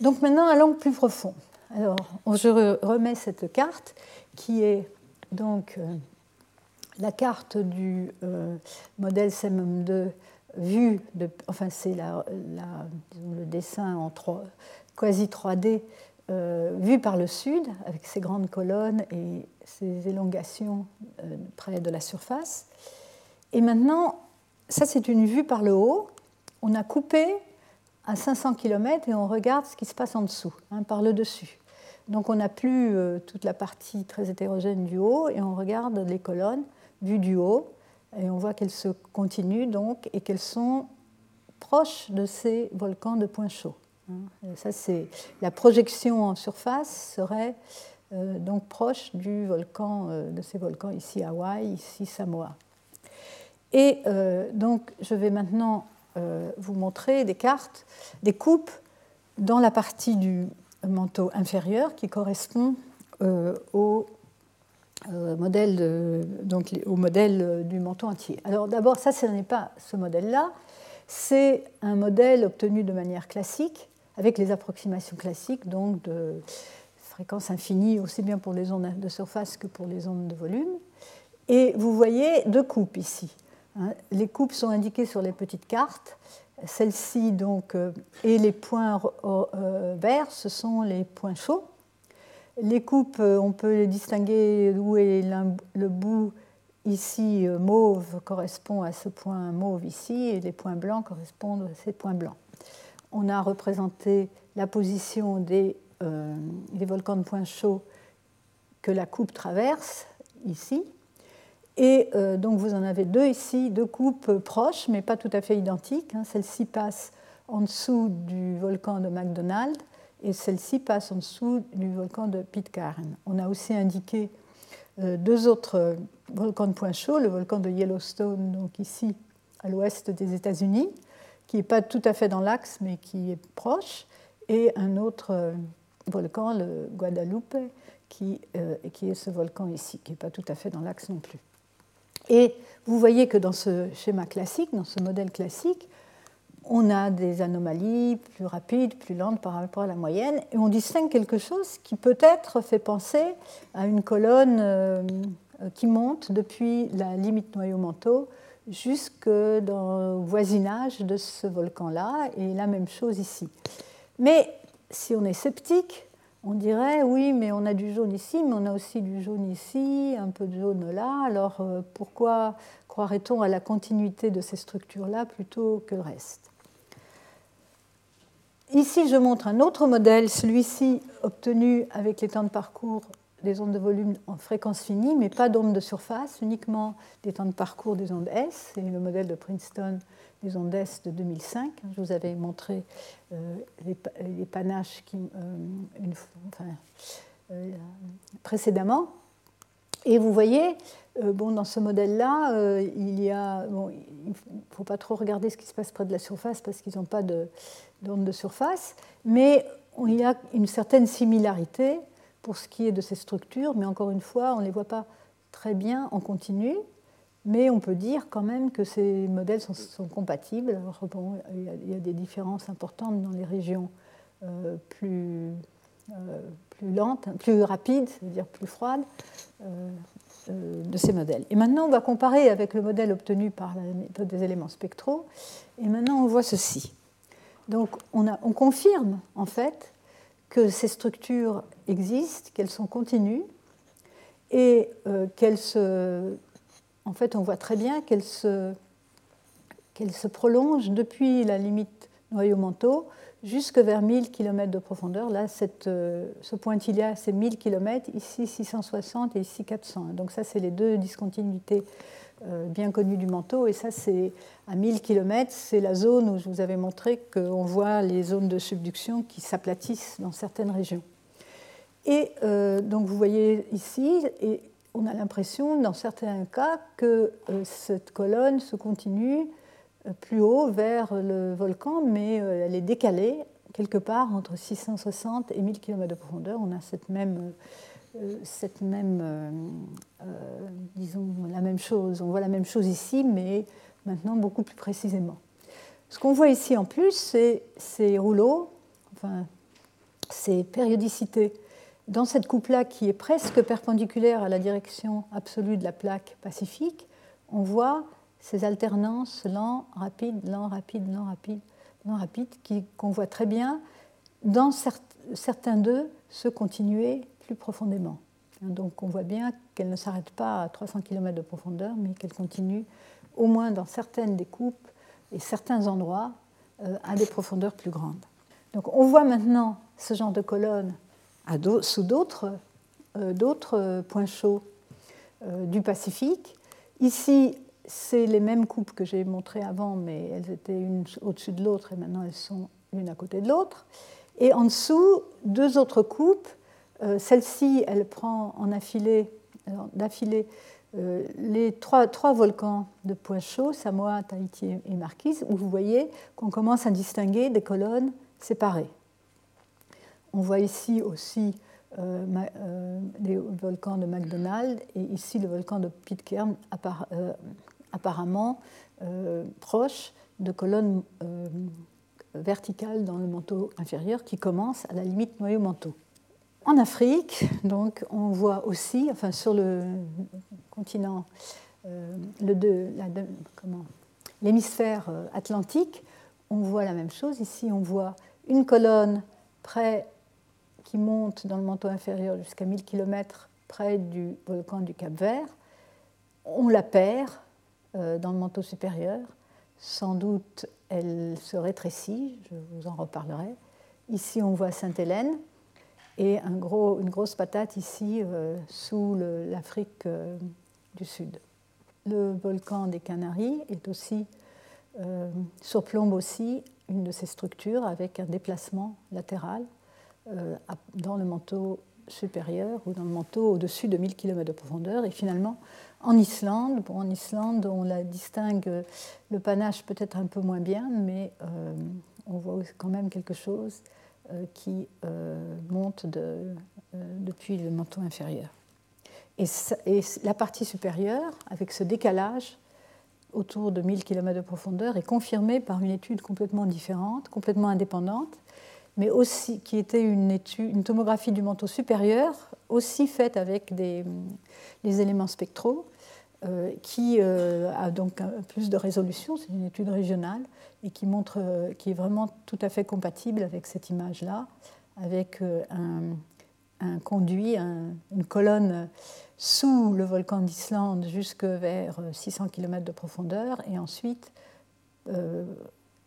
Donc maintenant, allons plus profond. Alors, je remets cette carte qui est donc la carte du modèle CMM2 vu, de, enfin c'est la, le dessin en quasi 3D euh, vu par le sud, avec ses grandes colonnes et ses élongations euh, près de la surface. Et maintenant, ça c'est une vue par le haut. On a coupé à 500 km et on regarde ce qui se passe en dessous, hein, par le dessus. Donc on n'a plus euh, toute la partie très hétérogène du haut et on regarde les colonnes vues du haut et on voit qu'elles se continuent donc et qu'elles sont proches de ces volcans de points chauds. Hein. ça, c'est la projection en surface serait euh, donc proche du volcan, euh, de ces volcans ici Hawaï, ici Samoa. Et donc, je vais maintenant vous montrer des cartes, des coupes dans la partie du manteau inférieur qui correspond au euh, modèle donc, au modèle du manteau entier. Alors d'abord, ça, ce n'est pas ce modèle-là, c'est un modèle obtenu de manière classique, avec les approximations classiques, donc de fréquence infinie, aussi bien pour les ondes de surface que pour les ondes de volume. Et vous voyez deux coupes ici. Hein. Les coupes sont indiquées sur les petites cartes. Celles-ci, donc, euh, et les points euh, verts, ce sont les points chauds. Les coupes, euh, on peut les distinguer où est le bout ici euh, mauve correspond à ce point mauve ici et les points blancs correspondent à ces points blancs. On a représenté la position des, euh, volcans de points chauds que la coupe traverse ici. Et donc vous en avez deux ici, deux coupes proches mais pas tout à fait identiques. Hein. Celle-ci passe en dessous du volcan de McDonald et celle-ci passe en dessous du volcan de Pitcairn. On a aussi indiqué euh, deux autres euh, volcans de point chaud, le volcan de Yellowstone, donc ici à l'ouest des États-Unis, qui n'est pas tout à fait dans l'axe mais qui est proche, et un autre euh, volcan, le Guadalupe, qui est ce volcan ici, qui n'est pas tout à fait dans l'axe non plus. Et vous voyez que dans ce schéma classique, dans ce modèle classique, on a des anomalies plus rapides, plus lentes par rapport à la moyenne, et on distingue quelque chose qui peut-être fait penser à une colonne euh, qui monte depuis la limite noyau-manteau jusque dans le voisinage de ce volcan-là, et la même chose ici. Mais si on est sceptique, on dirait oui, mais on a du jaune ici, mais on a aussi du jaune ici, un peu de jaune là, alors euh, pourquoi croirait-on à la continuité de ces structures-là plutôt que le reste? Ici, je montre un autre modèle, celui-ci obtenu avec les temps de parcours des ondes de volume en fréquence finie, mais pas d'ondes de surface, uniquement des temps de parcours des ondes S. C'est le modèle de Princeton des ondes de 2005. Je vous avais montré euh, les, panaches euh, euh, précédemment. Et vous voyez, bon, dans ce modèle-là, il y a, bon, faut pas trop regarder ce qui se passe près de la surface parce qu'ils n'ont pas de, d'ondes de surface, mais il y a une certaine similarité pour ce qui est de ces structures, mais encore une fois, on ne les voit pas très bien en continu, mais on peut dire quand même que ces modèles sont, compatibles. il, y a, des différences importantes dans les régions euh, plus, euh, plus lentes, plus rapides, c'est-à-dire plus froides, euh, de ces modèles. Et maintenant, on va comparer avec le modèle obtenu par la méthode des éléments spectraux. Et maintenant, on voit ceci. Donc, on confirme en fait que ces structures existent, qu'elles sont continues et qu'elles se en fait, on voit très bien qu'elle se, se prolonge depuis la limite noyau-manteau jusque vers 1000 km de profondeur. Là, euh, ce pointillé, c'est 1000 km, ici 660 et ici 400. Donc ça, c'est les deux discontinuités euh, bien connues du manteau. Et ça, c'est à 1000 km, c'est la zone où je vous avais montré qu'on voit les zones de subduction qui s'aplatissent dans certaines régions. Et euh, donc vous voyez ici, et on a l'impression, dans certains cas, que euh, cette colonne se continue euh, plus haut vers le volcan, mais euh, elle est décalée quelque part entre 660 et 1000 km de profondeur. On a cette même, cette même disons, la même chose. On voit la même chose ici, mais maintenant beaucoup plus précisément. Ce qu'on voit ici en plus, c'est ces rouleaux, enfin, ces périodicités dans cette coupe-là qui est presque perpendiculaire à la direction absolue de la plaque pacifique, on voit ces alternances lent, rapide, lent, rapide, lent, rapide, lent, rapide, qu'on voit très bien dans certains d'eux se continuer plus profondément. Donc on voit bien qu'elles ne s'arrêtent pas à 300 km de profondeur, mais qu'elles continuent au moins dans certaines des coupes et certains endroits euh, à des profondeurs plus grandes. Donc on voit maintenant ce genre de sous euh, d'autres points chauds euh, du Pacifique. Ici, c'est les mêmes coupes que j'ai montrées avant, mais elles étaient une au-dessus de l'autre et maintenant elles sont l'une à côté de l'autre. Et en dessous, deux autres coupes. Euh, celle-ci, elle prend en affilée, d'affilée les trois, volcans de points chauds, Samoa, Tahiti et Marquise, où vous voyez qu'on commence à distinguer des colonnes séparées. On voit ici aussi euh, euh, les volcans de McDonald et ici le volcan de Pitcairn, euh, apparemment proche de colonnes verticales dans le manteau inférieur qui commencent à la limite noyau-manteau. En Afrique, donc, on voit aussi, enfin sur le continent, l'hémisphère atlantique, on voit la même chose. Ici, on voit une colonne près qui monte dans le manteau inférieur jusqu'à 1000 km près du volcan du Cap Vert. On la perd euh, dans le manteau supérieur. Sans doute, elle se rétrécit, je vous en reparlerai. Ici, on voit Sainte-Hélène et une grosse patate ici euh, sous l'Afrique euh, du Sud. Le volcan des Canaries est aussi, surplombe aussi une de ces structures avec un déplacement latéral dans le manteau supérieur ou dans le manteau au-dessus de 1000 km de profondeur. Et finalement, en Islande, bon, en Islande, on la distingue, le panache peut-être un peu moins bien, mais euh, on voit quand même quelque chose euh, qui monte de, depuis le manteau inférieur. Et, et, la partie supérieure, avec ce décalage autour de 1000 km de profondeur, est confirmée par une étude complètement différente, complètement indépendante, mais aussi qui était une, étude, une tomographie du manteau supérieur, aussi faite avec des, les éléments spectraux, euh, qui euh, a donc plus de résolution, c'est une étude régionale, et qui, montre, euh, qui est vraiment tout à fait compatible avec cette image-là, avec un, conduit, une colonne sous le volcan d'Islande jusque vers 600 km de profondeur, et ensuite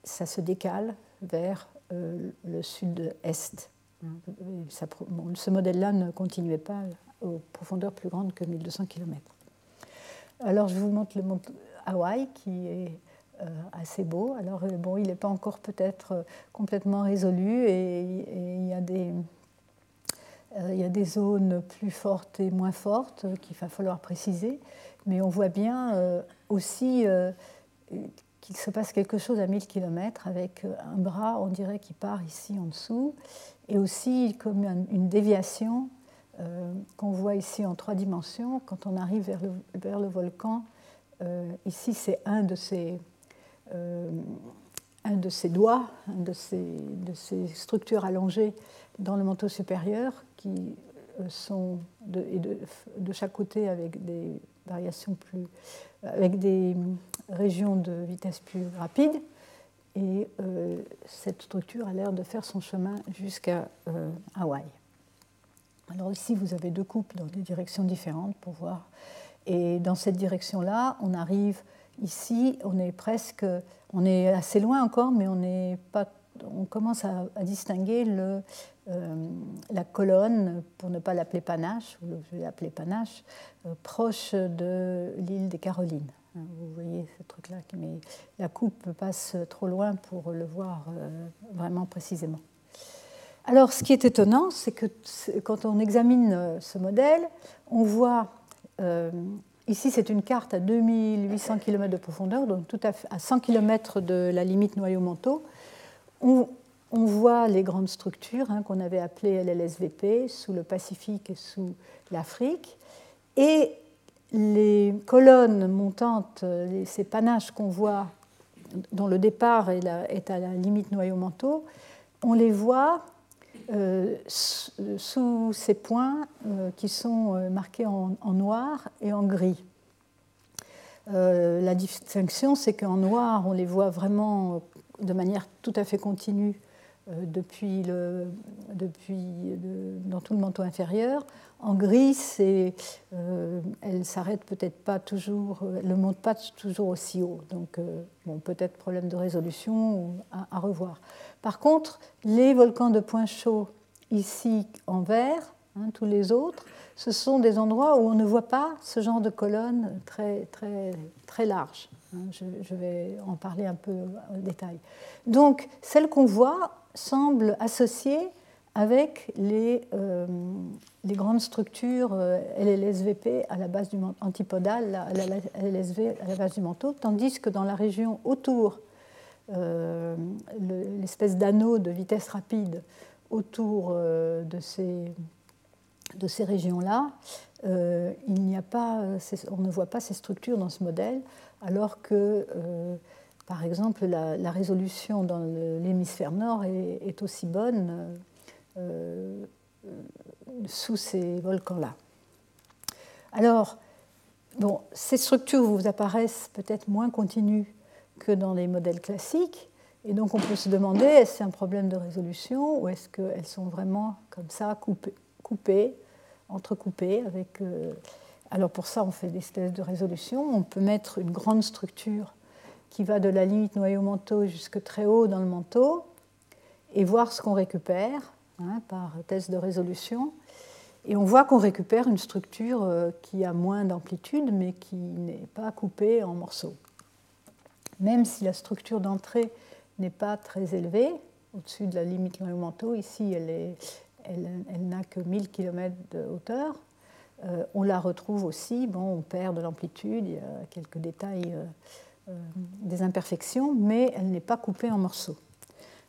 ça se décale vers le sud-est. ce modèle-là ne continuait pas aux profondeurs plus grandes que 1200 km. Alors je vous montre le mont Hawaï qui est euh, assez beau. Alors euh, bon, il n'est pas encore peut-être complètement résolu et, il y a des zones plus fortes et moins fortes qu'il va falloir préciser, mais on voit bien aussi qu'il se passe quelque chose à 1000 km avec euh, un bras, on dirait, qui part ici en dessous, et aussi comme une déviation euh, qu'on voit ici en trois dimensions, quand on arrive vers le, volcan, ici c'est un de ces un de ces doigts, un de ces, de ces, structures allongées dans le manteau supérieur qui sont de, de, chaque côté avec des variations plus, avec des régions de vitesse plus rapide. Et euh, cette structure a l'air de faire son chemin jusqu'à euh, Hawaï. Alors ici, vous avez deux coupes dans des directions différentes pour voir. Et dans cette direction-là, on arrive ici, on est presque, on est assez loin encore, mais on n'est pas on commence à, distinguer euh, la colonne, pour ne pas l'appeler Panache, ou l'appeler Panache, euh, proche de l'île des Carolines. Hein, vous voyez ce truc-là, mais la coupe passe trop loin pour le voir euh, vraiment précisément. Alors, ce qui est étonnant, c'est que quand on examine ce modèle, on voit Ici, c'est une carte à 2800 km de profondeur, donc tout à, fait, à 100 km de la limite noyau-manteau on, voit les grandes structures hein, qu'on avait appelées LLSVP sous le Pacifique et sous l'Afrique. Et les colonnes montantes, ces panaches qu'on voit, dont le départ est, à la limite noyau-manteau, on les voit euh, sous ces points euh, qui sont euh, marqués en, noir et en gris. la distinction, c'est qu'en noir, on les voit vraiment de manière tout à fait continue euh, depuis le, depuis dans tout le manteau inférieur. En gris, euh, elle s'arrête peut-être pas toujours, elle ne monte pas toujours aussi haut. Donc, euh, bon, peut-être problème de résolution à, revoir. Par contre, les volcans de point chaud, ici en vert, hein, tous les autres, ce sont des endroits où on ne voit pas ce genre de colonne très, très, très large. Hein, je, vais en parler un peu en détail. Donc, celle qu'on voit semble associée avec les, euh, grandes structures euh, LLSVP à la base du antipodal, la LLSV à la base du manteau, tandis que dans la région autour, euh, l'espèce d'anneau de vitesse rapide autour de ces, de ces régions-là, il n'y a pas, on ne voit pas ces structures dans ce modèle alors que, euh, par exemple, la, résolution dans l'hémisphère nord est, aussi bonne euh, sous ces volcans-là. Alors, bon, ces structures vous apparaissent peut-être moins continues que dans les modèles classiques, et donc on peut se demander est-ce un problème de résolution ou est-ce qu'elles sont vraiment comme ça coupées, coupées entrecoupées avec euh, alors pour ça, on fait des tests de résolution. On peut mettre une grande structure qui va de la limite noyau-manteau jusque très haut dans le manteau et voir ce qu'on récupère hein, par test de résolution. Et on voit qu'on récupère une structure euh, qui a moins d'amplitude mais qui n'est pas coupée en morceaux. Même si la structure d'entrée n'est pas très élevée, au-dessus de la limite noyau-manteau, ici elle, elle n'a que 1000 km de hauteur, euh, on la retrouve aussi, bon, on perd de l'amplitude, il y a quelques détails, euh, euh, des imperfections, mais elle n'est pas coupée en morceaux.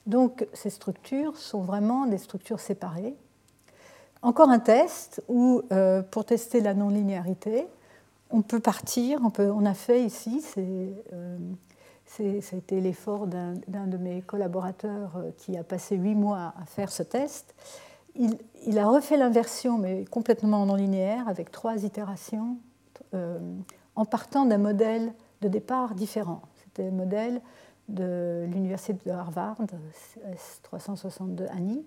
Donc ces structures sont vraiment des structures séparées. Encore un test où, pour tester la non-linéarité, on peut partir, on, a fait ici, c'était l'effort d'un de mes collaborateurs qui a passé huit mois à faire ce test il, a refait l'inversion, mais complètement non linéaire, avec trois itérations, euh, en partant d'un modèle de départ différent. C'était le modèle de l'université de Harvard, S362 ANI.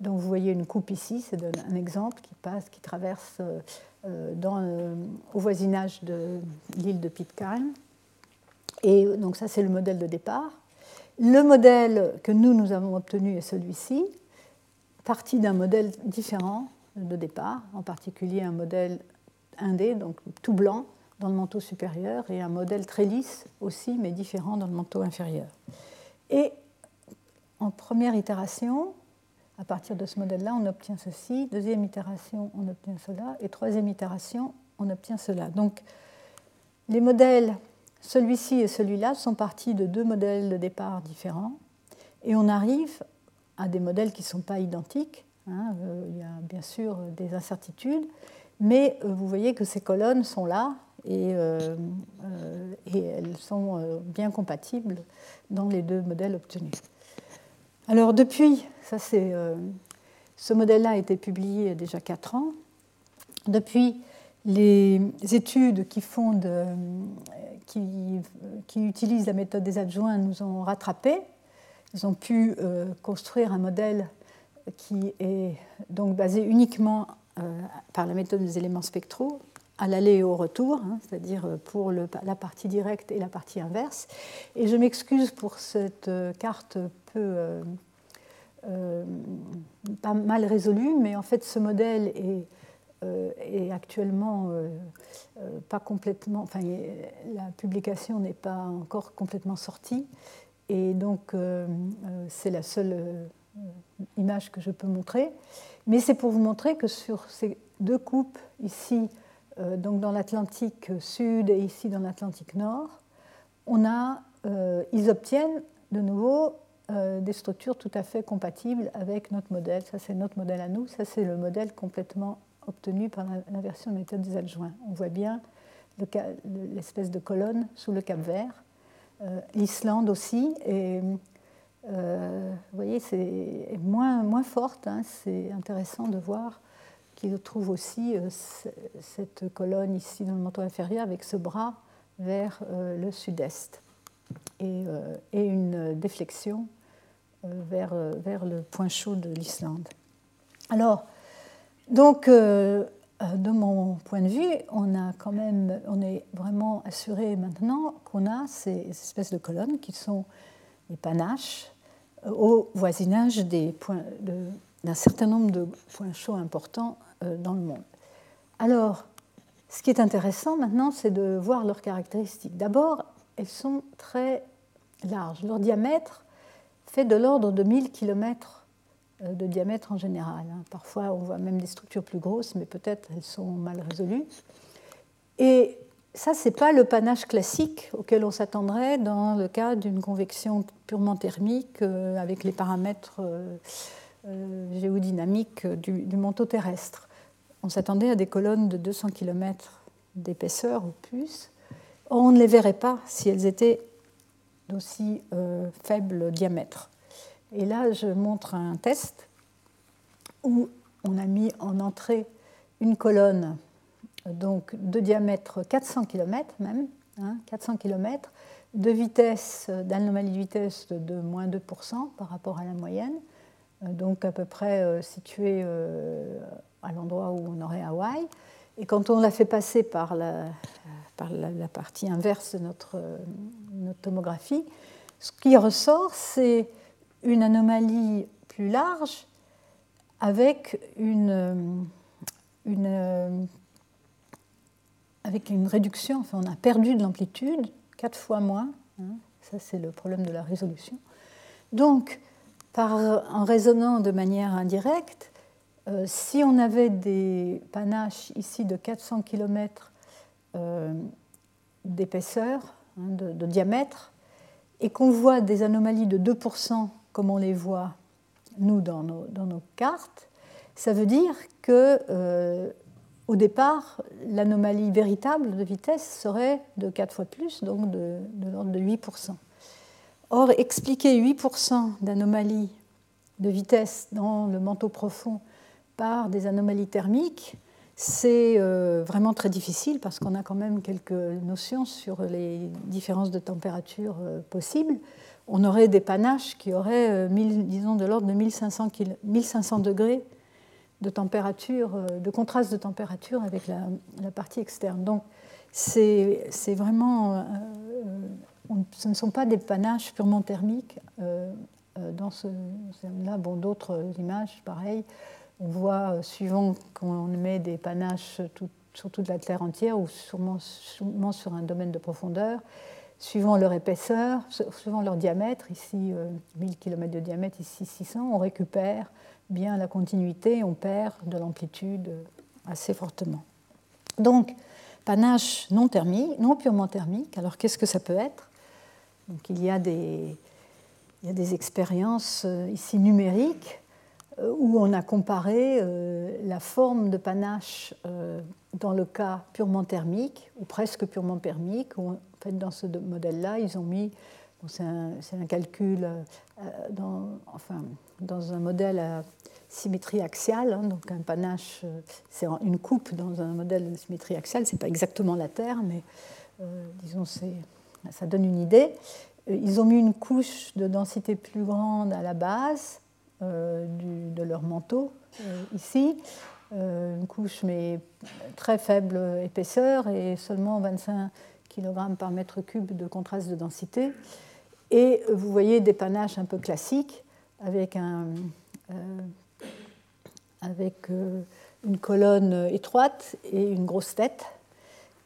Donc vous voyez une coupe ici, c'est un exemple qui passe, qui traverse euh, euh, au voisinage de l'île de Pitcairn. Et donc ça, c'est le modèle de départ. Le modèle que nous, nous avons obtenu est celui-ci partie d'un modèle différent de départ, en particulier un modèle indé, donc tout blanc dans le manteau supérieur, et un modèle très lisse aussi, mais différent dans le manteau inférieur. Et en première itération, à partir de ce modèle-là, on obtient ceci, deuxième itération, on obtient cela, et troisième itération, on obtient cela. Donc les modèles, celui-ci et celui-là, sont partis de deux modèles de départ différents, et on arrive à des modèles qui ne sont pas identiques, Hein, il y a bien sûr des incertitudes, mais vous voyez que ces colonnes sont là et, et elles sont bien compatibles dans les deux modèles obtenus. Alors depuis, ça c'est, ce modèle-là a été publié déjà 4 ans. Depuis, les études qui, qui, qui, utilisent la méthode des adjoints nous ont rattrapés. Ils ont pu euh, construire un modèle qui est donc basé uniquement euh, par la méthode des éléments spectraux à l'aller et au retour, hein, c'est-à-dire pour le, la partie directe et la partie inverse. Et je m'excuse pour cette euh, carte peu pas mal résolue, mais en fait ce modèle est est euh, actuellement euh, euh, pas complètement, enfin la publication n'est pas encore complètement sortie et donc c'est la seule image que je peux montrer. Mais c'est pour vous montrer que sur ces deux coupes ici, donc dans l'Atlantique Sud et ici dans l'Atlantique Nord, on a, ils obtiennent de nouveau des structures tout à fait compatibles avec notre modèle. Ça, c'est notre modèle à nous. Ça, c'est le modèle complètement obtenu par l'inversion de méthode des adjoints. On voit bien l'espèce de colonne sous le Cap Vert. Euh, L'Islande aussi, et euh, voyez, c'est moins, moins forte. Hein. c'est intéressant de voir qu'il trouve aussi euh, cette colonne ici dans le manteau inférieur avec ce bras vers le sud-est et, une déflexion vers, le point chaud de l'Islande. Alors, donc, euh, euh, de mon point de vue, on, a quand même, on est vraiment assuré maintenant qu'on a ces espèces de colonnes qui sont des panaches euh, au voisinage d'un certain nombre de points chauds importants dans le monde. Alors, ce qui est intéressant maintenant, c'est de voir leurs caractéristiques. D'abord, elles sont très larges. Leur diamètre fait de l'ordre de 1000 km euh, de diamètre en général. Hein. Parfois, on voit même des structures plus grosses, mais peut-être elles sont mal résolues. Et ça, ce n'est pas le panache classique auquel on s'attendrait dans le cas d'une convection purement thermique euh, avec les paramètres euh, géodynamiques du, manteau terrestre. On s'attendait à des colonnes de 200 km d'épaisseur ou plus. On ne les verrait pas si elles étaient d'aussi faible diamètre. Et là, je montre un test où on a mis en entrée une colonne donc, de diamètre 400 km même, 400 hein, km, de vitesse, d'anomalie de vitesse de moins 2% par rapport à la moyenne, euh, donc à peu près euh, située euh, à l'endroit où on aurait Hawaï. Et quand on l'a fait passer par la, par la, partie inverse de notre, notre tomographie, ce qui ressort, c'est une anomalie plus large avec une, une, avec une réduction, on a perdu de l'amplitude, quatre fois moins, hein. ça c'est le problème de la résolution. Donc, en raisonnant de manière indirecte, euh, si on avait des panaches ici de 400 km euh, d'épaisseur, hein, de, de, diamètre, et qu'on voit des anomalies de 2% comme on les voit, nous, dans nos, cartes, ça veut dire que euh, au départ, l'anomalie véritable de vitesse serait de 4 fois plus, donc de, l'ordre de 8%. Or, expliquer 8% d'anomalie de vitesse dans le manteau profond par des anomalies thermiques, c'est euh, vraiment très difficile parce qu'on a quand même quelques notions sur les différences de température euh, possibles on aurait des panaches qui auraient, euh, disons, de l'ordre de 1500, 1500 degrés de température, euh, de contraste de température avec la, partie externe. Donc, c'est vraiment. Euh, ce ne sont pas des panaches purement thermiques. dans ce, là, bon, d'autres images, pareil. On voit, suivant qu'on met des panaches sur toute la Terre entière ou sûrement sur un domaine de profondeur, suivant leur épaisseur, suivant leur diamètre, ici 1000 euh, km de diamètre, ici 600, on récupère bien la continuité, on perd de l'amplitude assez fortement. Donc, panache non thermique, non purement thermique, alors qu'est-ce que ça peut être? Donc, il y a des, il y a des expériences euh, ici numériques où on a comparé la forme de panache dans le cas purement thermique, ou presque purement thermique. Dans ce modèle-là, ils ont mis, c'est un, calcul dans, enfin, dans un modèle à symétrie axiale, hein, donc un panache, c'est une coupe dans un modèle de symétrie axiale, c'est pas exactement la Terre, mais disons, ça donne une idée. Euh, ils ont mis une couche de densité plus grande à la base euh, de leur manteau, euh, ici, une couche mais très faible épaisseur et seulement 25 kg par mètre cube de contraste de densité. Et vous voyez des panaches un peu classiques avec, un, avec une colonne étroite et une grosse tête.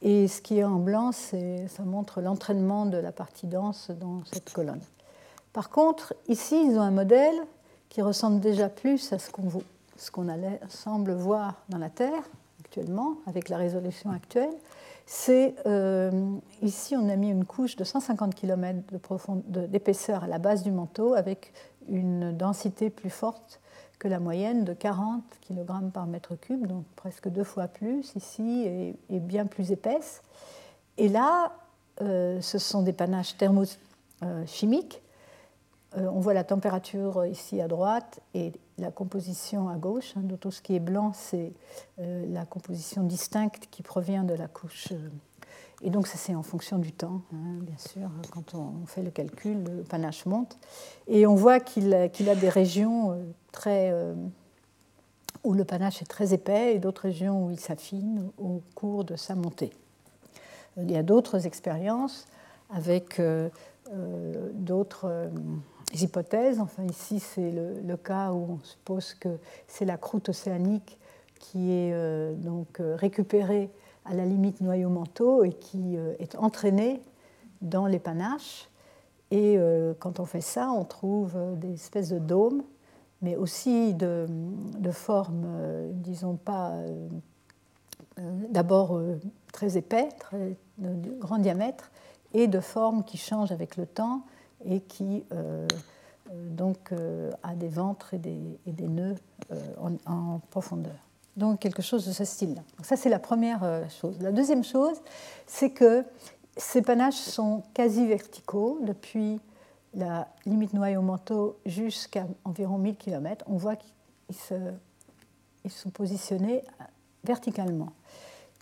Et ce qui est en blanc, ça montre l'entraînement de la partie dense dans cette colonne. Par contre, ici, ils ont un modèle qui ressemble déjà plus à ce qu'on ce qu'on semble voir dans la Terre actuellement, avec la résolution actuelle. C'est euh, ici, on a mis une couche de 150 km d'épaisseur à la base du manteau, avec une densité plus forte que la moyenne de 40 kg par mètre cube, donc presque deux fois plus ici et, bien plus épaisse. Et là, euh, ce sont des panaches thermochimiques. Euh, on voit la température ici à droite et la composition à gauche. Hein, tout ce qui est blanc, c'est euh, la composition distincte qui provient de la couche et donc, ça, c'est en fonction du temps, hein, bien sûr. Quand on fait le calcul, le panache monte. Et on voit qu'il a, des régions euh, très, euh, où le panache est très épais et d'autres régions où il s'affine au cours de sa montée. Il y a d'autres expériences avec euh, d'autres hypothèses. Enfin, ici, c'est le, cas où on suppose que c'est la croûte océanique qui est donc récupérée à la limite noyau-manteau et qui euh, est entraîné dans les panaches. Et euh, quand on fait ça, on trouve euh, des espèces de dômes, mais aussi de, formes, disons pas, d'abord très épais, de grand diamètre, et de formes qui changent avec le temps et qui donc a des ventres et des, nœuds en profondeur donc quelque chose de ce style-là. Ça, c'est la première euh, chose. La deuxième chose, c'est que ces panaches sont quasi verticaux depuis la limite noyau-manteau jusqu'à environ 1000 km. On voit qu'ils sont positionnés verticalement.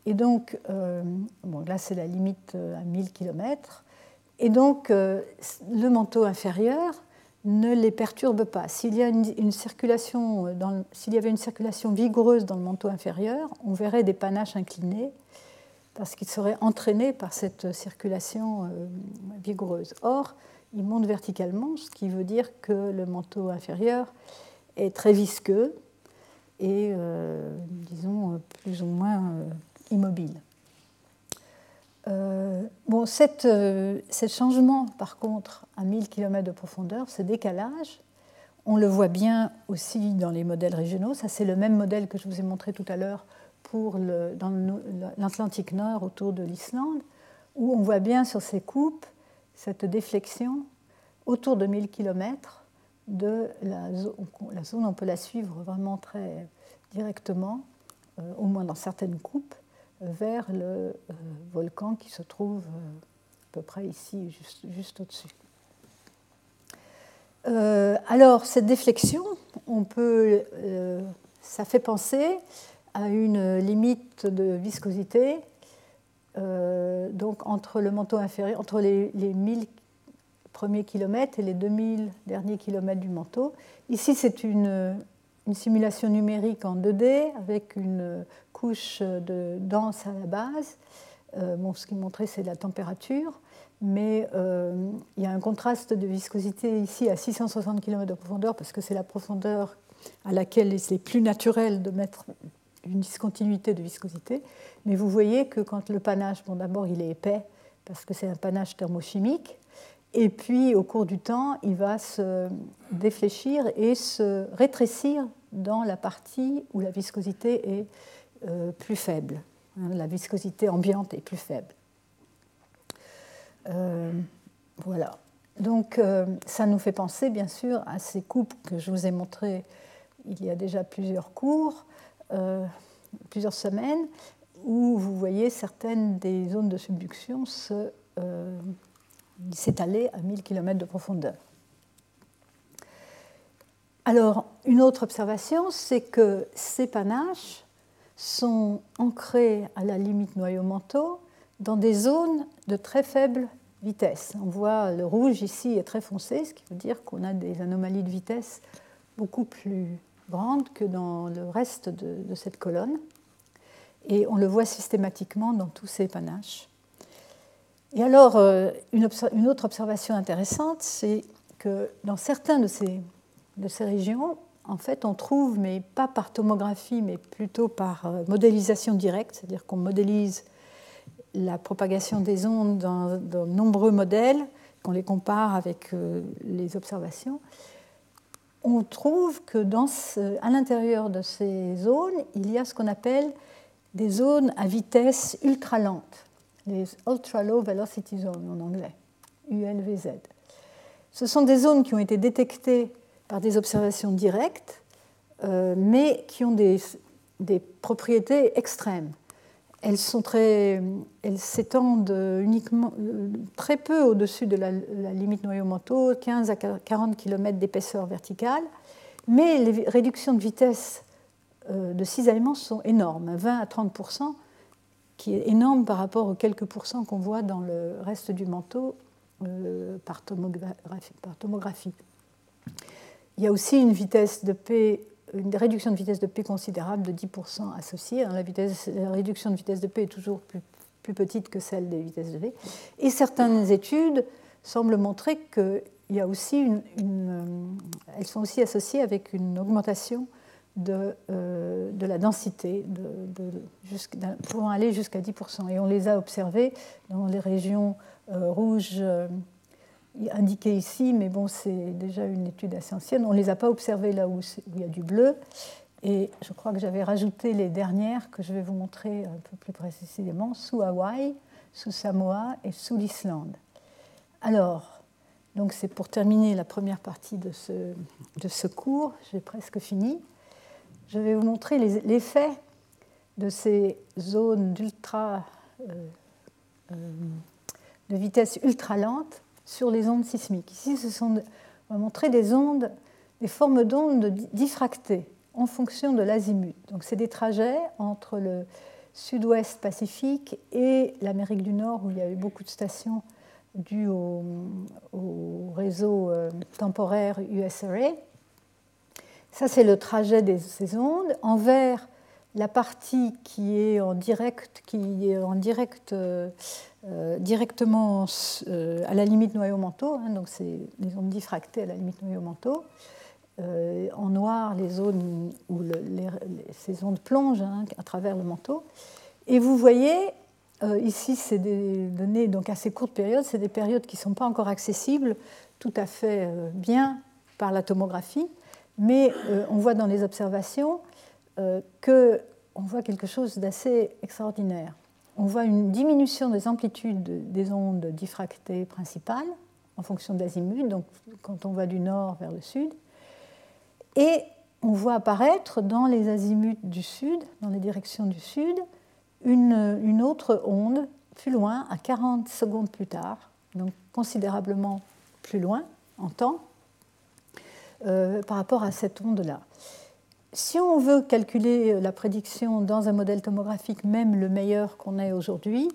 Et donc, euh, bon, là, c'est la limite euh, à 1000 km. Et donc, le manteau inférieur ne les perturbe pas. Dans, s'il y avait une circulation vigoureuse dans le manteau inférieur, on verrait des panaches inclinés parce qu'ils seraient entraînés par cette circulation euh, vigoureuse. Or, ils montent verticalement, ce qui veut dire que le manteau inférieur est très visqueux et, euh, disons, plus ou moins euh, immobile. Euh, bon, euh, ce changement, par contre, à 1000 km de profondeur, ce décalage, on le voit bien aussi dans les modèles régionaux. Ça, c'est le même modèle que je vous ai montré tout à l'heure pour l'Atlantique Nord autour de l'Islande, où on voit bien sur ces coupes cette déflexion autour de 1000 km de la zone. La zone, on peut la suivre vraiment très directement, euh, au moins dans certaines coupes vers le euh, volcan qui se trouve euh, à peu près ici, juste, au-dessus. Euh, alors, cette déflexion, on peut, ça fait penser à une limite de viscosité donc entre le manteau inférieur, entre les, les 1000 premiers kilomètres et les 2000 derniers kilomètres du manteau. Ici, c'est une, une simulation numérique en 2D avec une couche de dense à la base. Euh, bon, ce qui montrait, c'est la température, mais euh, il y a un contraste de viscosité ici à 660 km de profondeur parce que c'est la profondeur à laquelle c'est plus naturel de mettre une discontinuité de viscosité. Mais vous voyez que quand le panache, bon d'abord il est épais parce que c'est un panache thermochimique, et puis, au cours du temps, il va se défléchir et se rétrécir dans la partie où la viscosité est euh, plus faible. Hein, la viscosité ambiante est plus faible. Euh, voilà. Donc, euh, ça nous fait penser, bien sûr, à ces coupes que je vous ai montrées il y a déjà plusieurs cours, plusieurs semaines, où vous voyez certaines des zones de subduction s'étaler à 1000 km de profondeur. Alors, une autre observation, c'est que ces panaches sont ancrés à la limite noyau-manteau dans des zones de très faible vitesse. On voit le rouge ici est très foncé, ce qui veut dire qu'on a des anomalies de vitesse beaucoup plus grandes que dans le reste de, cette colonne. Et on le voit systématiquement dans tous ces panaches. Et alors, euh, une, autre observation intéressante, c'est que dans certains de ces, de ces régions, en fait, on trouve, mais pas par tomographie, mais plutôt par euh, modélisation directe, c'est-à-dire qu'on modélise la propagation des ondes dans, de nombreux modèles, qu'on les compare avec euh, les observations, on trouve que à l'intérieur de ces zones, il y a ce qu'on appelle des zones à vitesse ultra lente, les Ultra Low Velocity Zones en anglais, ULVZ. Ce sont des zones qui ont été détectées par des observations directes, euh, mais qui ont des, propriétés extrêmes. Elles s'étendent uniquement euh, très peu au-dessus de la, limite noyau-manteau, 15 à 40 km d'épaisseur verticale, mais les réductions de vitesse euh, de cisaillement sont énormes, 20 à 30% qui est énorme par rapport aux quelques pourcents qu'on voit dans le reste du manteau par tomographie. Il y a aussi une vitesse de P, une réduction de vitesse de P considérable de 10% associée. Hein, la, réduction de vitesse de P est toujours plus, petite que celle des vitesses de V. Et certaines études semblent montrer qu'il y a aussi une, euh, sont aussi associées avec une augmentation de, euh, la densité, de, pouvant aller jusqu'à 10%. Et on les a observées dans les régions euh, rouges indiqué ici, mais bon, c'est déjà une étude assez ancienne. On ne les a pas observées là où, il y a du bleu. Et je crois que j'avais rajouté les dernières que je vais vous montrer un peu plus précisément sous Hawaï, sous Samoa et sous l'Islande. Alors, donc c'est pour terminer la première partie de ce, de ce cours, j'ai presque fini. Je vais vous montrer l'effet de ces zones d'ultra, euh, euh, de vitesse ultra lente sur les ondes sismiques. Ici, ce sont, on va montrer des ondes, des formes d'ondes diffractées en fonction de l'azimut. Donc, c'est des trajets entre le sud-ouest Pacifique et l'Amérique du Nord, où il y avait beaucoup de stations dues au, réseau euh, temporaire USRA. Ça, c'est le trajet de ces ondes. En vert, la partie qui est en direct, qui est en direct euh, euh, directement euh, à la limite noyau-manteau, hein, donc c'est les ondes diffractées à la limite noyau-manteau. En noir, les zones où ces ondes plongent hein, à travers le manteau. Et vous voyez, ici, c'est des données donc assez courtes périodes, c'est des périodes qui ne sont pas encore accessibles tout à fait bien par la tomographie, mais on voit dans les observations qu'on voit quelque chose d'assez extraordinaire on voit une diminution des amplitudes des ondes diffractées principales en fonction d'azimut, donc quand on va du nord vers le sud. Et on voit apparaître dans les azimuts du sud, dans les directions du sud, une, autre onde plus loin, à 40 secondes plus tard, donc considérablement plus loin en temps, euh, par rapport à cette onde-là si on veut calculer la prédiction dans un modèle tomographique, même le meilleur qu'on ait aujourd'hui,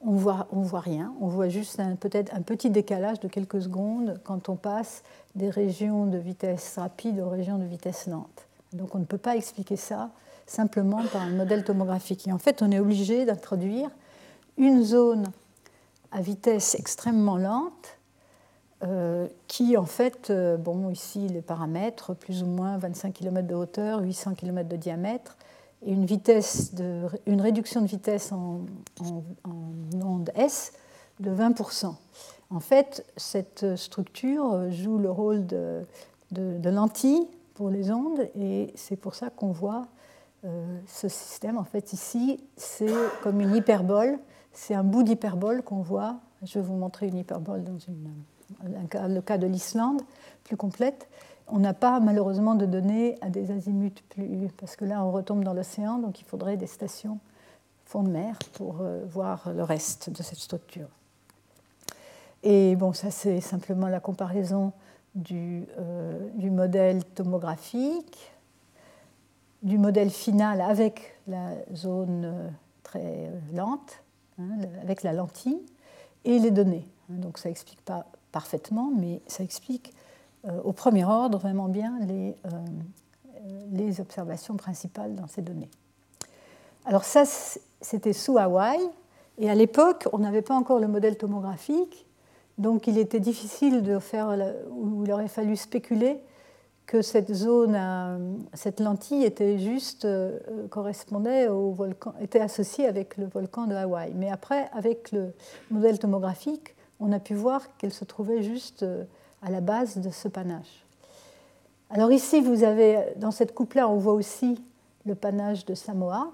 on ne voit, on voit rien. On voit juste peut-être un petit décalage de quelques secondes quand on passe des régions de vitesse rapide aux régions de vitesse lente. Donc on ne peut pas expliquer ça simplement par un modèle tomographique. Et en fait, on est obligé d'introduire une zone à vitesse extrêmement lente euh, qui en fait, euh, bon, ici les paramètres, plus ou moins 25 km de hauteur, 800 km de diamètre, et une, vitesse une réduction de vitesse en, en, onde S de 20%. En fait, cette structure joue le rôle de, de, lentille pour les ondes, et c'est pour ça qu'on voit euh, ce système. En fait, ici, c'est comme une hyperbole, c'est un bout d'hyperbole qu'on voit. Je vais vous montrer une hyperbole dans une le cas de l'Islande, plus complète. on n'a pas malheureusement de données à des azimuts plus. parce que là, on retombe dans l'océan, donc il faudrait des stations fond de mer pour euh, voir le reste de cette structure. Et bon, ça, c'est simplement la comparaison du, euh, modèle tomographique, du modèle final avec la zone euh, très lente, hein, avec la lentille, et les données. Donc ça n'explique pas parfaitement, mais ça explique euh, au premier ordre vraiment bien les, euh, les observations principales dans ces données. Alors ça, c'était sous Hawaï, et à l'époque, on n'avait pas encore le modèle tomographique, donc il était difficile de faire, ou il aurait fallu spéculer que cette zone, cette lentille était juste euh, correspondait au volcan, était associée avec le volcan de Hawaï. Mais après, avec le modèle tomographique, on a pu voir qu'elle se trouvait juste à la base de ce panache. Alors ici, vous avez, dans cette coupe-là, on voit aussi le panache de Samoa,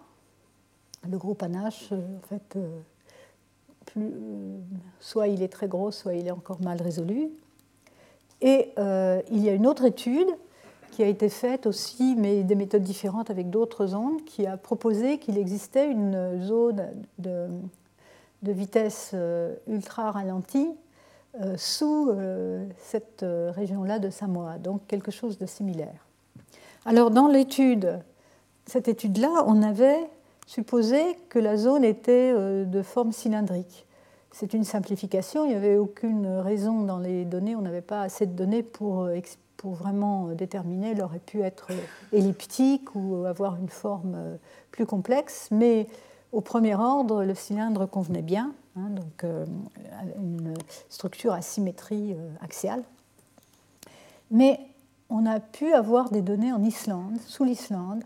le gros panache, euh, en fait, euh, euh, soit il est très gros, soit il est encore mal résolu. Et il y a une autre étude qui a été faite aussi, mais des méthodes différentes avec d'autres ondes, qui a proposé qu'il existait une zone de, de vitesse ultra ralentie euh, sous euh, cette euh, région-là de Samoa, donc quelque chose de similaire. Alors dans l'étude, cette étude-là, on avait supposé que la zone était de forme cylindrique. C'est une simplification, il n'y avait aucune raison dans les données, on n'avait pas assez de données pour, pour vraiment déterminer, elle aurait pu être elliptique ou avoir une forme plus complexe, mais au premier ordre, le cylindre convenait bien, hein, donc euh, une structure à symétrie euh, axiale. Mais on a pu avoir des données en Islande, sous l'Islande,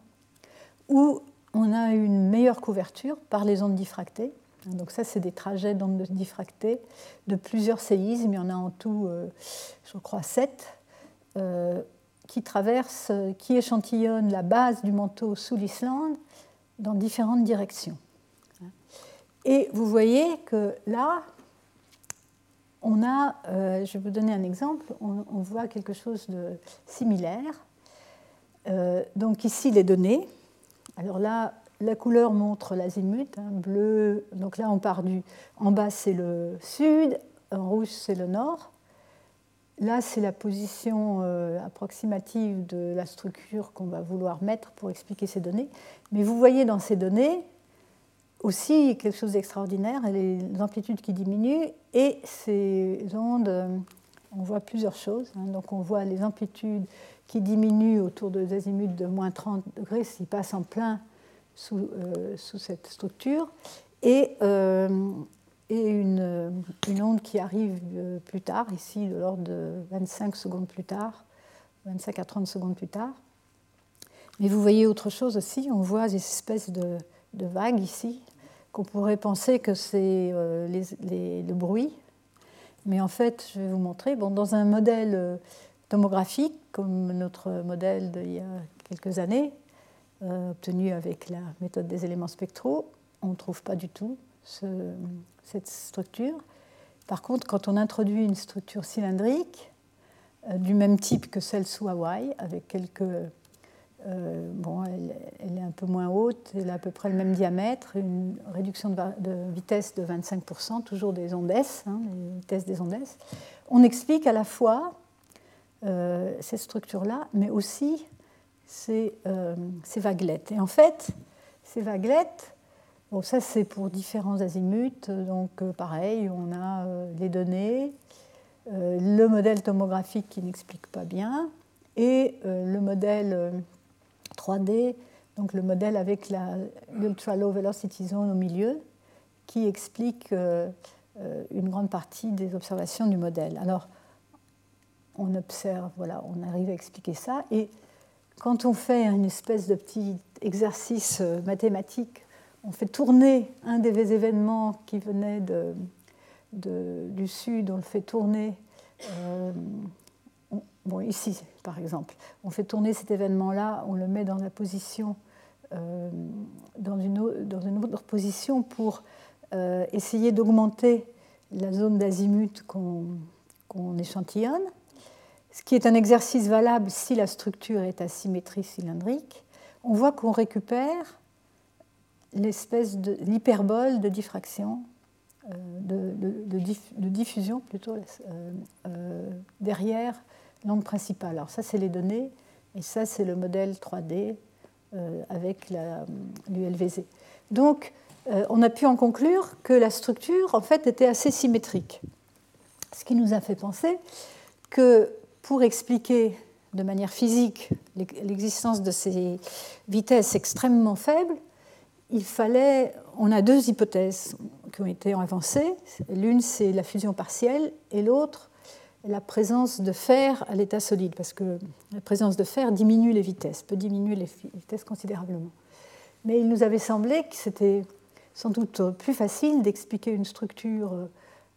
où on a une meilleure couverture par les ondes diffractées. Donc ça, c'est des trajets d'ondes diffractées de plusieurs séismes. Il y en a en tout, euh, je crois, sept, qui traversent, qui échantillonnent la base du manteau sous l'Islande dans différentes directions. Et vous voyez que là, on a, euh, je vais vous donner un exemple, on, voit quelque chose de similaire. Euh, donc ici, les données. Alors là, la couleur montre l'azimut, hein, bleu. Donc là, on part du. En bas, c'est le sud, en rouge, c'est le nord. Là, c'est la position euh, approximative de la structure qu'on va vouloir mettre pour expliquer ces données. Mais vous voyez dans ces données, aussi quelque chose d'extraordinaire, les amplitudes qui diminuent et ces ondes, on voit plusieurs choses. Hein. Donc on voit les amplitudes qui diminuent autour de azimuts de moins 30 degrés s'ils passent en plein sous, euh, sous cette structure et, euh, et une, une, onde qui arrive euh, plus tard, ici de l'ordre de 25 secondes plus tard, 25 à 30 secondes plus tard. Mais vous voyez autre chose aussi, on voit des espèces de de vagues ici, qu'on pourrait penser que c'est euh, le bruit. Mais en fait, je vais vous montrer, bon, dans un modèle euh, tomographique, comme notre modèle d'il y a quelques années, euh, obtenu avec la méthode des éléments spectraux, on ne trouve pas du tout cette structure. Par contre, quand on introduit une structure cylindrique, du même type que celle sous Hawaï, avec quelques euh, bon, elle, est un peu moins haute, elle a à peu près le même diamètre, une réduction de, vitesse de 25%, toujours des ondes S, hein, les vitesses des ondes S. On explique à la fois euh, cette structure-là, mais aussi ces, euh, vaguelettes. Et en fait, ces vaguelettes, bon, ça c'est pour différents azimuts, donc pareil, on a les données, le modèle tomographique qui n'explique pas bien, et le modèle 3D, donc le modèle avec l'ultra low velocity zone au milieu, qui explique euh, euh, une grande partie des observations du modèle. Alors, on observe, voilà, on arrive à expliquer ça. Et quand on fait une espèce de petit exercice euh, mathématique, on fait tourner un des événements qui venait du sud, on le fait tourner bon, ici par exemple, on fait tourner cet événement-là, on le met dans la position, euh, dans, une, autre position pour euh, essayer d'augmenter la zone d'azimut qu'on échantillonne. ce qui est un exercice valable si la structure est à symétrie cylindrique, on voit qu'on récupère l'espèce de l'hyperbole de diffraction, euh, de, diffusion plutôt, derrière l'angle principal. Alors ça, c'est les données, et ça, c'est le modèle 3D avec l'ULVZ. Donc, on a pu en conclure que la structure, en fait, était assez symétrique. Ce qui nous a fait penser que pour expliquer de manière physique l'existence de ces vitesses extrêmement faibles, il fallait, on a deux hypothèses qui ont été avancées. L'une, c'est la fusion partielle, et l'autre, la présence de fer à l'état solide, parce que la présence de fer diminue les vitesses, peut diminuer les vitesses considérablement. Mais il nous avait semblé que c'était sans doute plus facile d'expliquer une structure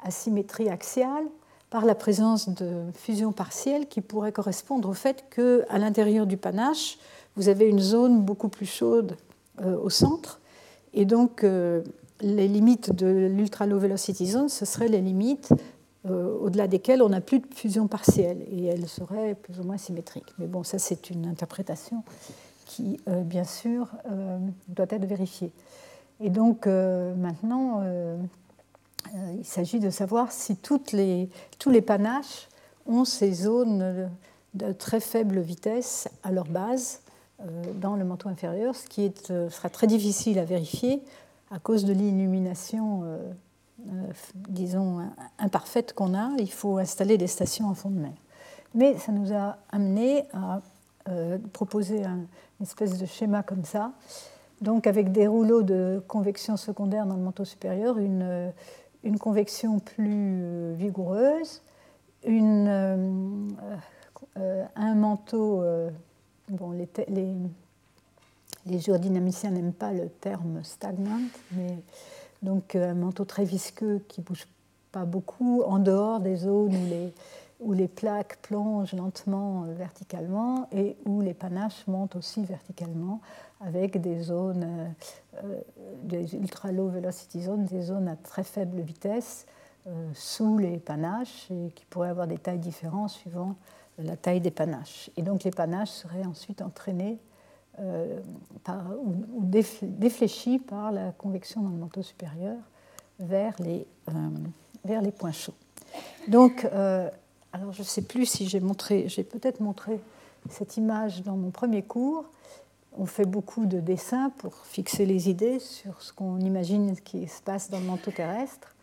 à symétrie axiale par la présence de fusion partielle qui pourrait correspondre au fait qu'à l'intérieur du panache, vous avez une zone beaucoup plus chaude euh, au centre. Et donc, euh, les limites de l'ultra low velocity zone, ce seraient les limites euh, au-delà desquelles on n'a plus de fusion partielle et elles seraient plus ou moins symétriques. Mais bon, ça, c'est une interprétation qui, bien sûr, doit être vérifiée. Et donc, maintenant, euh, il s'agit de savoir si tous les panaches ont ces zones de très faible vitesse à leur base euh, dans le manteau inférieur, ce qui euh, sera très difficile à vérifier à cause de l'illumination, disons, imparfaite qu'on a. Il faut installer des stations en fond de mer. Mais ça nous a amené à proposer un, une espèce de schéma comme ça, donc avec des rouleaux de convection secondaire dans le manteau supérieur, une, convection plus euh, vigoureuse, euh, euh, un manteau. bon, les, les, les, géodynamiciens n'aiment pas le terme stagnant, mais donc un manteau très visqueux qui bouge pas beaucoup en dehors des zones où les, plaques plongent lentement verticalement et où les panaches montent aussi verticalement avec des zones, euh, euh, des ultra low velocity zones, des zones à très faible vitesse euh, sous les panaches et qui pourraient avoir des tailles différentes suivant la taille des panaches. Et donc les panaches seraient ensuite entraînés par, ou, défléchis par la convection dans le manteau supérieur vers les, vers les points chauds. Donc, alors je ne sais plus si j'ai montré, j'ai peut-être montré cette image dans mon premier cours on fait beaucoup de dessins pour fixer les idées sur ce qu'on imagine qui se passe dans le manteau terrestre.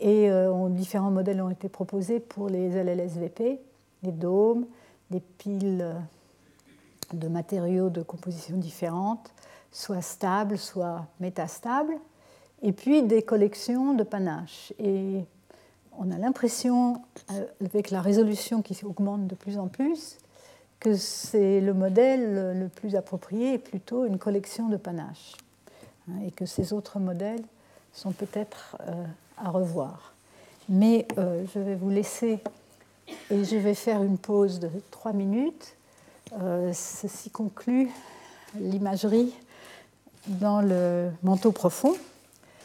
Et euh, différents modèles ont été proposés pour les LLSVP, les dômes, les piles de matériaux de composition différentes, soit stables, soit métastables, et puis des collections de panaches. Et on a l'impression, euh, avec la résolution qui augmente de plus en plus, que c'est le modèle le plus approprié est plutôt une collection de panaches hein, et que ces autres modèles sont peut-être euh, à revoir. Mais euh, je vais vous laisser et je vais faire une pause de trois minutes. Euh, ceci conclut l'imagerie dans le manteau profond.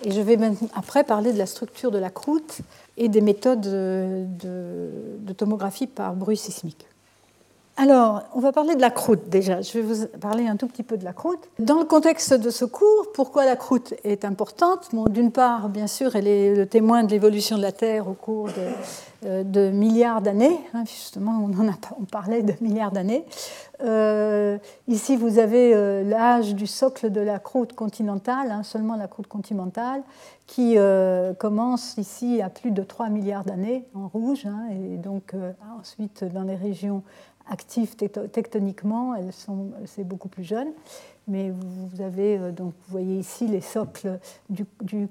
Et je vais après parler de la structure de la croûte et des méthodes de, de tomographie par bruit sismique. Alors, on va parler de la croûte déjà. Je vais vous parler un tout petit peu de la croûte. Dans le contexte de ce cours, pourquoi la croûte est importante? D'une part, bien sûr, elle est le témoin de l'évolution de la Terre au cours de, euh, milliards d'années. Hein, justement, on, a, on parlait de milliards d'années. Euh, ici, vous avez euh, l'âge du socle de la croûte continentale, hein, seulement la croûte continentale, qui commence ici à plus de 3 milliards d'années en rouge, hein, et donc ensuite dans les régions actives tectoniquement, elles sont, c'est beaucoup plus jeune. Mais vous avez, euh, donc, vous voyez ici les socles du,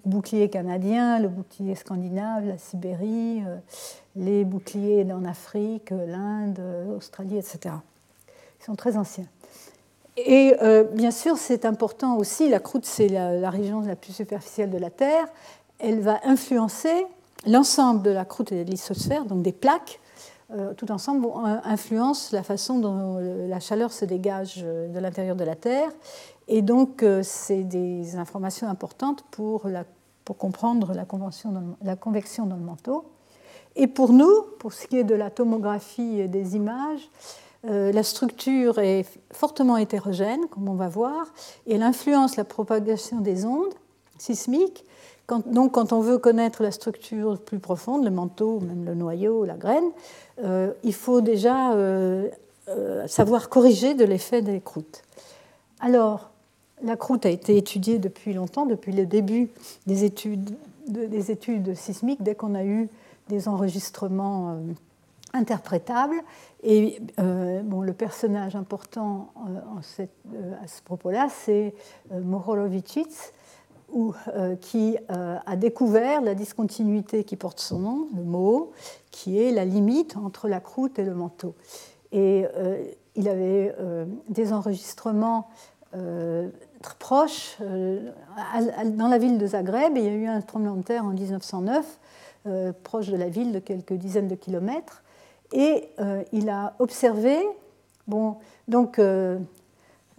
bouclier canadien, le bouclier scandinave, la Sibérie, euh, les boucliers en Afrique, l'Inde, l'Australie, etc. Ils sont très anciens. Et euh, bien sûr, c'est important aussi, la croûte, c'est la, la, région la plus superficielle de la Terre. Elle va influencer l'ensemble de la croûte et de l'isosphère, donc des plaques, tout ensemble influencent la façon dont la chaleur se dégage euh, de l'intérieur de la Terre. Et donc, euh, c'est des informations importantes pour, comprendre la, convection dans le manteau. Et pour nous, pour ce qui est de la tomographie des images, euh, la structure est fortement hétérogène, comme on va voir, et elle influence la propagation des ondes sismiques. Donc, quand on veut connaître la structure plus profonde, le manteau, même le noyau, la graine, euh, il faut déjà euh, savoir corriger de l'effet des croûtes. Alors, la croûte a été étudiée depuis longtemps, depuis le début des études, des études sismiques, dès qu'on a eu des enregistrements interprétable. Et euh, bon, le personnage important euh, euh, à ce propos-là, c'est Mohorovičić, qui a découvert la discontinuité qui porte son nom, le mot, qui est la limite entre la croûte et le manteau. Et il avait des enregistrements proches dans la ville de Zagreb. il y a eu un tremblement de terre en 1909, proche de la ville de quelques dizaines de kilomètres. Et euh, il a observé, bon, donc euh,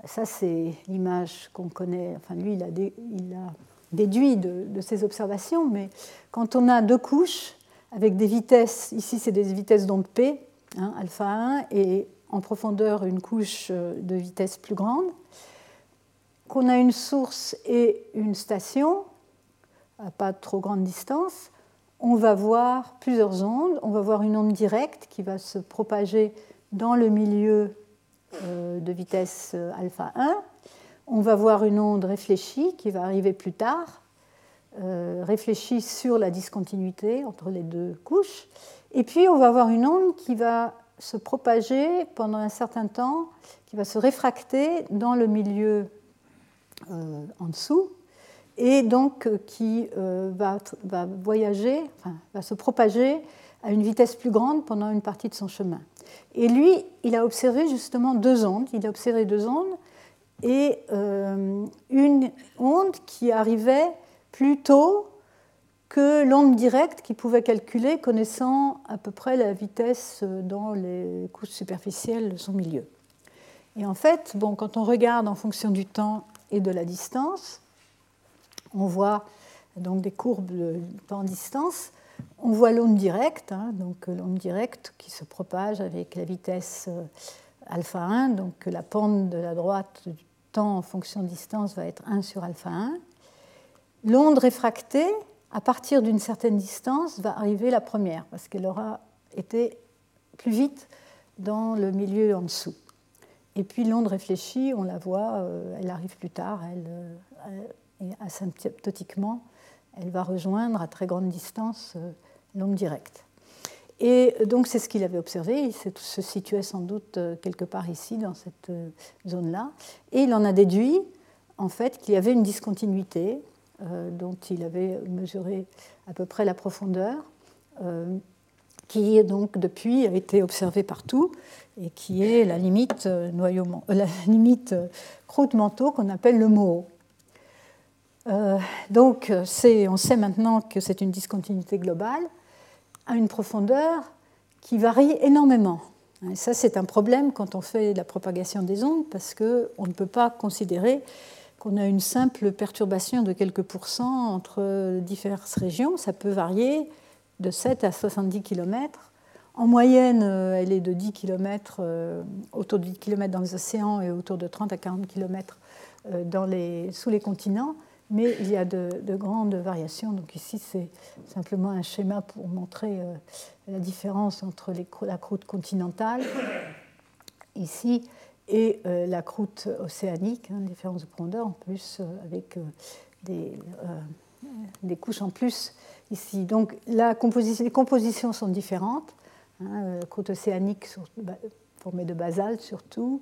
ça c'est l'image qu'on connaît, enfin lui il a, déduit de, ses observations, mais quand on a deux couches avec des vitesses, ici c'est des vitesses d'onde P, hein, alpha 1, et en profondeur une couche euh, de vitesse plus grande, qu'on a une source et une station à pas trop grande distance, on va voir plusieurs ondes. On va voir une onde directe qui va se propager dans le milieu de vitesse euh, alpha 1. On va voir une onde réfléchie qui va arriver plus tard, euh, réfléchie sur la discontinuité entre les deux couches. Et puis on va voir une onde qui va se propager pendant un certain temps, qui va se réfracter dans le milieu en dessous et donc euh, qui euh, va, va, voyager, enfin, va se propager à une vitesse plus grande pendant une partie de son chemin. Et lui, il a observé justement deux ondes. Il a observé deux ondes et euh, une onde qui arrivait plus tôt que l'onde directe qu'il pouvait calculer connaissant à peu près la vitesse dans les couches superficielles de son milieu. Et en fait, bon, quand on regarde en fonction du temps et de la distance, on voit donc des courbes de temps-distance. On voit l'onde directe, hein, donc l'onde directe qui se propage avec la vitesse euh, alpha 1, donc la pente de la droite du temps en fonction de distance va être 1 sur alpha 1. L'onde réfractée, à partir d'une certaine distance, va arriver la première, parce qu'elle aura été plus vite dans le milieu en dessous. Et puis l'onde réfléchie, on la voit, euh, elle arrive plus tard, elle, euh, et asymptotiquement, elle va rejoindre à très grande distance euh, l'onde directe. Et donc c'est ce qu'il avait observé, il se situait sans doute euh, quelque part ici, dans cette euh, zone-là, et il en a déduit en fait qu'il y avait une discontinuité dont il avait mesuré à peu près la profondeur, qui donc depuis a été observée partout et qui est la limite, noyau, la limite croûte-manteau qu'on appelle le. Euh, donc, on sait maintenant que c'est une discontinuité globale à une profondeur qui varie énormément. Ça, c'est un problème quand on fait la propagation des ondes, parce qu'on ne peut pas considérer qu'on a une simple perturbation de quelques pourcents entre diverses régions. Ça peut varier de 7 à 70 km. En moyenne, euh, elle est de 10 km, euh, autour de 10 km dans les océans et autour de 30 à 40 km les, sous les continents mais il y a de, grandes variations. Donc ici, c'est simplement un schéma pour montrer euh, la différence entre la croûte continentale, ici, et euh, la croûte océanique, hein, différence de profondeur en plus, euh, avec des, couches en plus ici. Donc la composition, les compositions sont différentes. Hein, croûte océanique formée de basalte surtout,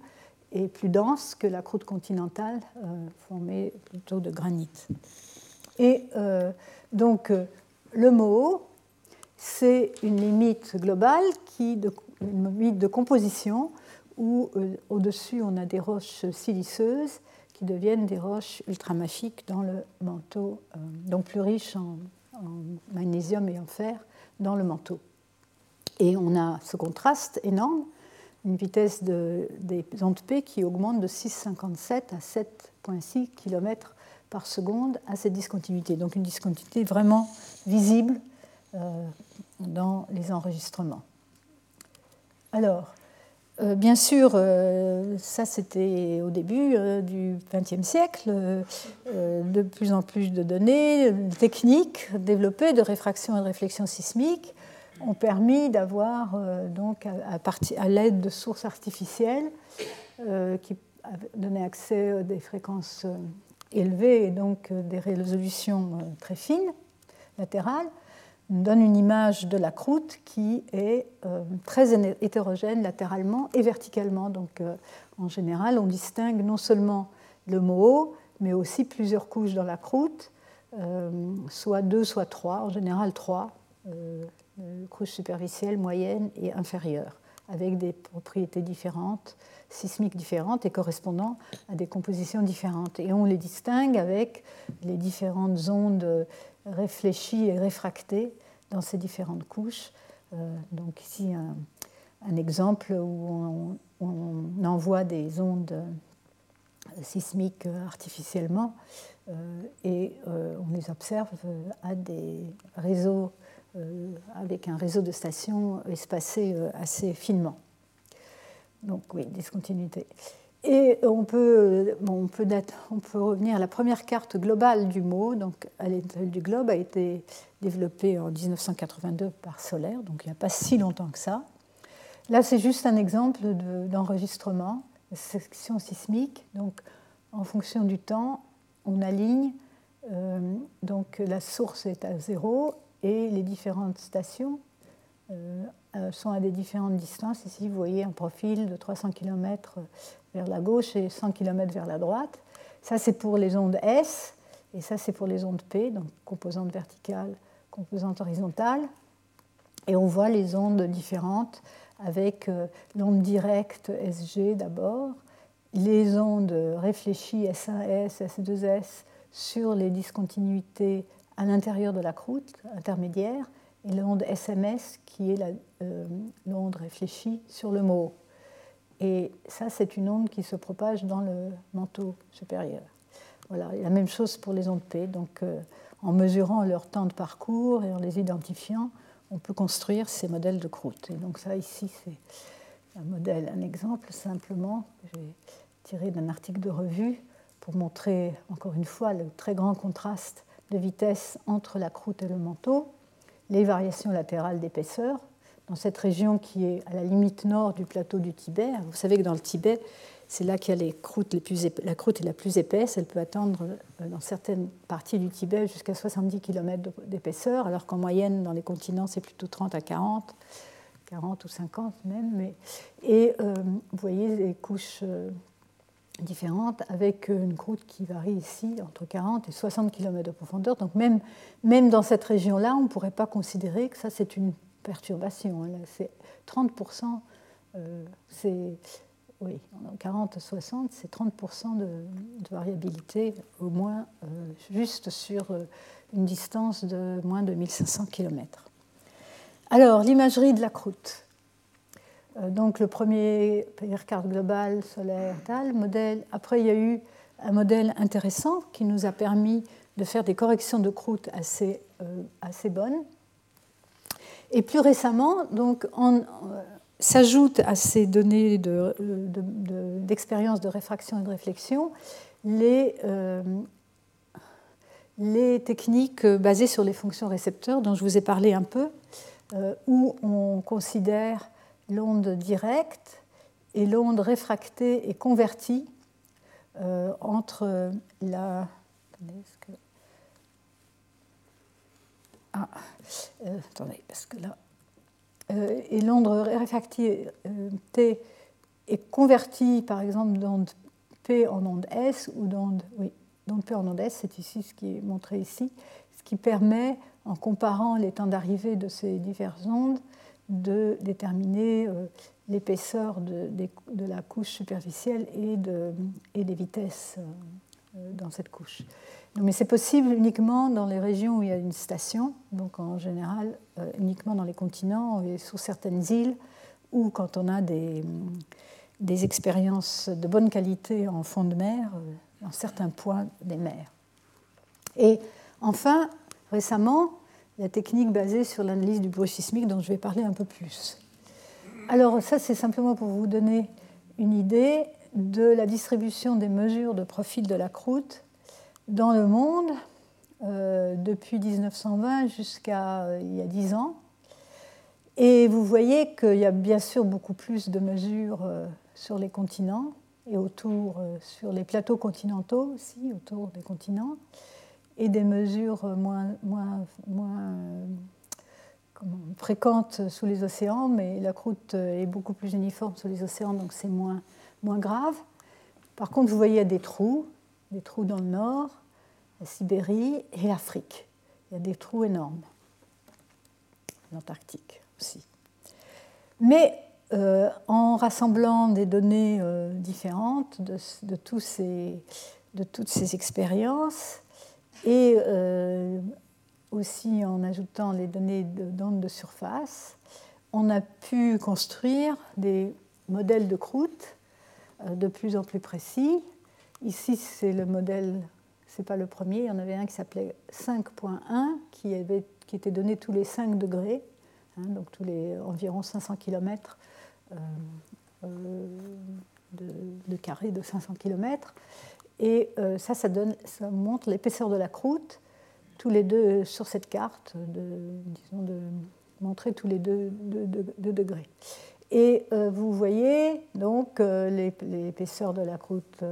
est plus dense que la croûte continentale euh, formée plutôt de granit. Et euh, donc euh, le MOO, c'est une limite globale, qui, une limite de composition, où au-dessus on a des roches siliceuses qui deviennent des roches ultramafiques dans le manteau, donc plus riches en magnésium et en fer dans le manteau. Et on a ce contraste énorme une vitesse de, des ondes P qui augmente de 6,57 à 7,6 km par seconde à cette discontinuité. Donc une discontinuité vraiment visible dans les enregistrements. Alors, bien sûr, ça c'était au début du XXe siècle, de plus en plus de données, de techniques développées de réfraction et de réflexion sismique ont permis d'avoir, donc, à, l'aide de sources artificielles qui donnaient accès à des fréquences élevées et donc des résolutions très fines, latérales, donne une image de la croûte qui est euh, très hétérogène latéralement et verticalement. Donc, euh, en général, on distingue non seulement le moho, mais aussi plusieurs couches dans la croûte, euh, soit deux, soit trois, en général trois, couches superficielles, moyennes et inférieures, avec des propriétés différentes, sismiques différentes et correspondant à des compositions différentes. Et on les distingue avec les différentes ondes réfléchi et réfracté dans ces différentes couches. Euh, donc ici un, exemple où on, envoie des ondes euh, sismiques artificiellement euh, et on les observe à des réseaux avec un réseau de stations espacé assez finement. Donc oui, discontinuité. Et on peut, on, peut revenir à la première carte globale du mot. Donc, à l'échelle du globe a été développée en 1982 par Solaire, donc il n'y a pas si longtemps que ça. Là, c'est juste un exemple d'enregistrement, de, section sismique. Donc, en fonction du temps, on aligne. Euh, donc, la source est à zéro et les différentes stations euh, euh, sont à des différentes distances. Ici, vous voyez un profil de 300 km vers la gauche et 100 km vers la droite. Ça, c'est pour les ondes S, et ça, c'est pour les ondes P, donc composante verticale, composante horizontale. Et on voit les ondes différentes avec euh, l'onde directe SG d'abord, les ondes réfléchies S1S, S2S sur les discontinuités à l'intérieur de la croûte intermédiaire, et l'onde SMS qui est euh, l'onde réfléchie sur le mot. Et ça, c'est une onde qui se propage dans le manteau supérieur. Voilà, la même chose pour les ondes P. Donc, euh, en mesurant leur temps de parcours et en les identifiant, on peut construire ces modèles de croûte. Et donc ça, ici, c'est un modèle, un exemple simplement que j'ai tiré d'un article de revue pour montrer encore une fois le très grand contraste de vitesse entre la croûte et le manteau, les variations latérales d'épaisseur, dans cette région qui est à la limite nord du plateau du Tibet. Vous savez que dans le Tibet, c'est là qu'il y a les croûtes les plus la croûte est la plus épaisse. Elle peut atteindre euh, dans certaines parties du Tibet jusqu'à 70 km d'épaisseur, alors qu'en moyenne, dans les continents, c'est plutôt 30 à 40, 40 ou 50 même. Et euh, vous voyez les couches euh, différentes avec une croûte qui varie ici entre 40 et 60 km de profondeur. Donc même, même dans cette région-là, on ne pourrait pas considérer que ça c'est une perturbation. Hein. C'est 30%, euh, oui, 40-60, c'est 30% de, variabilité, au moins euh, juste sur euh, une distance de moins de 1500 km. Alors, l'imagerie de la croûte. Donc, le premier carte globale solaire, tal, modèle. Après, il y a eu un modèle intéressant qui nous a permis de faire des corrections de croûte assez, assez bonnes et plus récemment, donc, on, euh, s'ajoute à ces données d'expérience de, réfraction et de réflexion les, euh, les techniques basées sur les fonctions récepteurs dont je vous ai parlé un peu, euh, où on considère l'onde directe et l'onde réfractée et convertie entre la... Ah, euh, attendez, parce que là. Euh, et l'onde réfractive euh, T est convertie, par exemple, d'onde P en onde S ou d'onde. Oui, d'onde P en onde S, c'est ici ce qui est montré ici, ce qui permet, en comparant les temps d'arrivée de ces diverses ondes, de déterminer l'épaisseur de, la couche superficielle et, de, et des vitesses dans cette couche. Mais c'est possible uniquement dans les régions où il y a une station, donc en général euh, uniquement dans les continents et sur certaines îles, ou quand on a des, expériences de bonne qualité en fond de mer, euh, dans certains points des mers. Et enfin, récemment, la technique basée sur l'analyse du bruit sismique dont je vais parler un peu plus. Alors ça, c'est simplement pour vous donner une idée de la distribution des mesures de profil de la croûte dans le monde euh, depuis 1920 jusqu'à euh, il y a 10 ans. Et vous voyez qu'il y a bien sûr beaucoup plus de mesures euh, sur les continents et autour, sur les plateaux continentaux aussi, autour des continents, et des mesures moins, fréquentes sous les océans, mais la croûte est beaucoup plus uniforme sous les océans, donc c'est moins, grave. Par contre, vous voyez, il y a des trous, des trous dans le nord, la Sibérie et l'Afrique. Il y a des trous énormes. L'Antarctique aussi. Mais euh, en rassemblant des données euh, différentes de, toutes ces expériences et euh, aussi en ajoutant les données d'ondes de, surface, on a pu construire des modèles de croûte de plus en plus précis. Ici, c'est le modèle ce n'est pas le premier, il y en avait un qui s'appelait 5.1, qui, était donné tous les 5 degrés, hein, donc tous les environ 500 km euh, euh, de, carré de 500 km. Et euh, ça, ça, montre l'épaisseur de la croûte, tous les deux sur cette carte, de, montrer tous les deux, degrés. Et vous voyez donc l'épaisseur de la croûte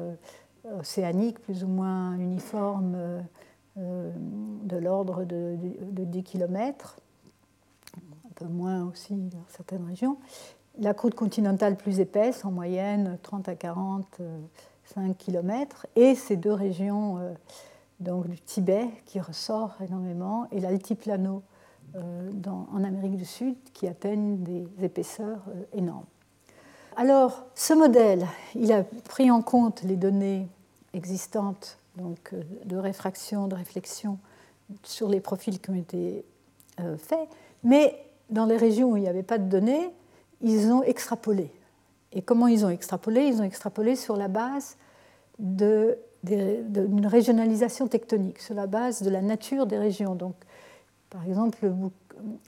océanique plus ou moins uniforme euh, euh, de l'ordre de, 10 km, un peu moins aussi dans certaines régions. La croûte continentale plus épaisse, en moyenne 30 à 45 km, et ces deux régions euh, donc du Tibet qui ressort énormément, et l'altiplano en Amérique du Sud qui atteignent des épaisseurs énormes. Alors, ce modèle, il a pris en compte les données existantes donc, euh, de réfraction, de réflexion sur les profils qui ont été euh, faits, mais dans les régions où il n'y avait pas de données, ils ont extrapolé. Et comment ils ont extrapolé Ils ont extrapolé sur la base d'une régionalisation tectonique, sur la base de la nature des régions. Donc, par exemple,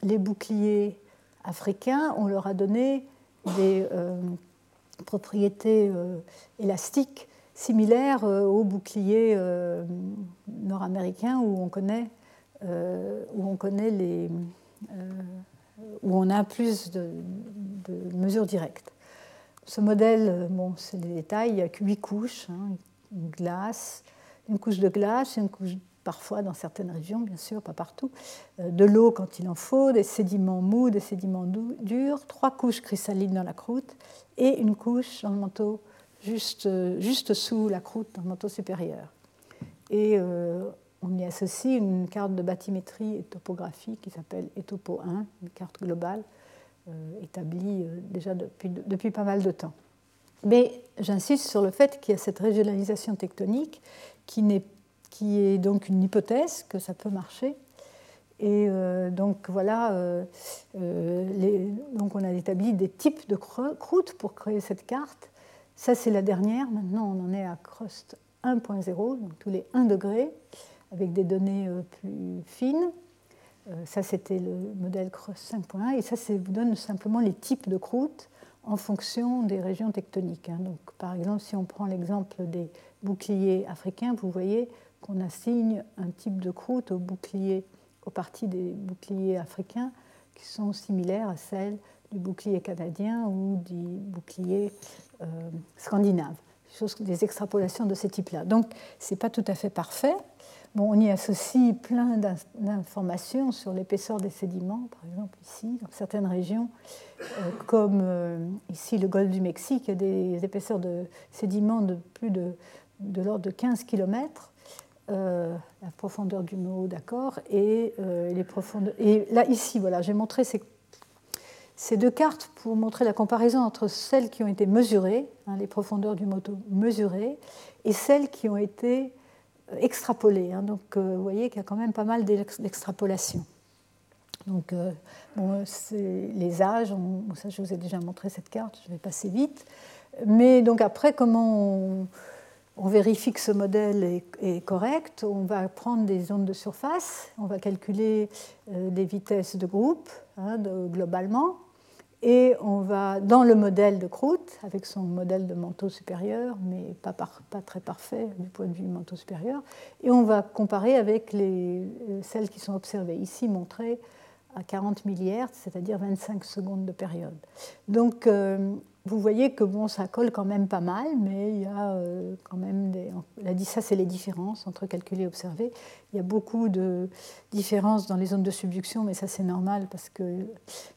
les boucliers africains, on leur a donné des euh, propriétés élastiques similaires euh, aux boucliers euh, nord-américains où on connaît, où on connaît les, où on a plus de, mesures directes. Ce modèle, bon, c'est des détails, il n'y a que huit couches, hein, une glace, une couche de glace, une couche parfois dans certaines régions, bien sûr, pas partout, euh, de l'eau quand il en faut, des sédiments mous, des sédiments durs, trois couches cristallines dans la croûte et une couche dans le manteau juste, juste sous la croûte dans le manteau supérieur. Et euh, on y associe une carte de bathymétrie et topographie qui s'appelle ETOPO 1, une carte globale euh, établie euh, déjà depuis, pas mal de temps. Mais j'insiste sur le fait qu'il y a cette régionalisation tectonique qui, est, donc une hypothèse que ça peut marcher. Et donc voilà, donc on a établi des types de croûtes pour créer cette carte. Ça, c'est la dernière. Maintenant, on en est à Crust 1.0, donc tous les 1 degré, avec des données euh, plus fines. Euh, ça, c'était le modèle Crust 5.1. Et ça, ça vous donne simplement les types de croûtes en fonction des régions tectoniques. Hein. Donc, par exemple, si on prend l'exemple des boucliers africains, vous voyez qu'on assigne un type de croûte aux, boucliers, aux parties des boucliers africains qui sont similaires à celles du bouclier canadien ou du bouclier euh, scandinave, des extrapolations de ce type-là. Donc, ce n'est pas tout à fait parfait. On y associe plein d'informations sur l'épaisseur des sédiments, par exemple ici, dans certaines régions, euh, comme euh, ici le golfe du Mexique, des épaisseurs de sédiments de plus de, l'ordre de 15 km. la profondeur du mot, d'accord, et les profondeurs. Et là, ici, voilà, j'ai montré ces ces deux cartes pour montrer la comparaison entre celles qui ont été mesurées, hein, les profondeurs du moto mesurées, et celles qui ont été euh, extrapolées. Hein. donc euh, vous voyez qu'il y a quand même pas mal d'extrapolation. Donc euh, les âges, ça je vous ai déjà montré cette carte, je vais passer vite. Mais donc après, comment on vérifie que ce modèle est, correct, on va prendre des ondes de surface, on va calculer euh, des vitesses de groupe hein, globalement, et on va, dans le modèle de croûte, avec son modèle de manteau supérieur, mais pas, très parfait du point de vue manteau supérieur, et on va comparer avec les, euh, celles qui sont observées, ici montrées à 40 milliards, c'est-à-dire 25 secondes de période. Donc, euh, vous voyez que bon, ça colle quand même pas mal, mais il y a euh, quand même des. On a ça, c'est les différences entre calculer et observer. Il y a beaucoup de différences dans les zones de subduction, mais ça c'est normal parce que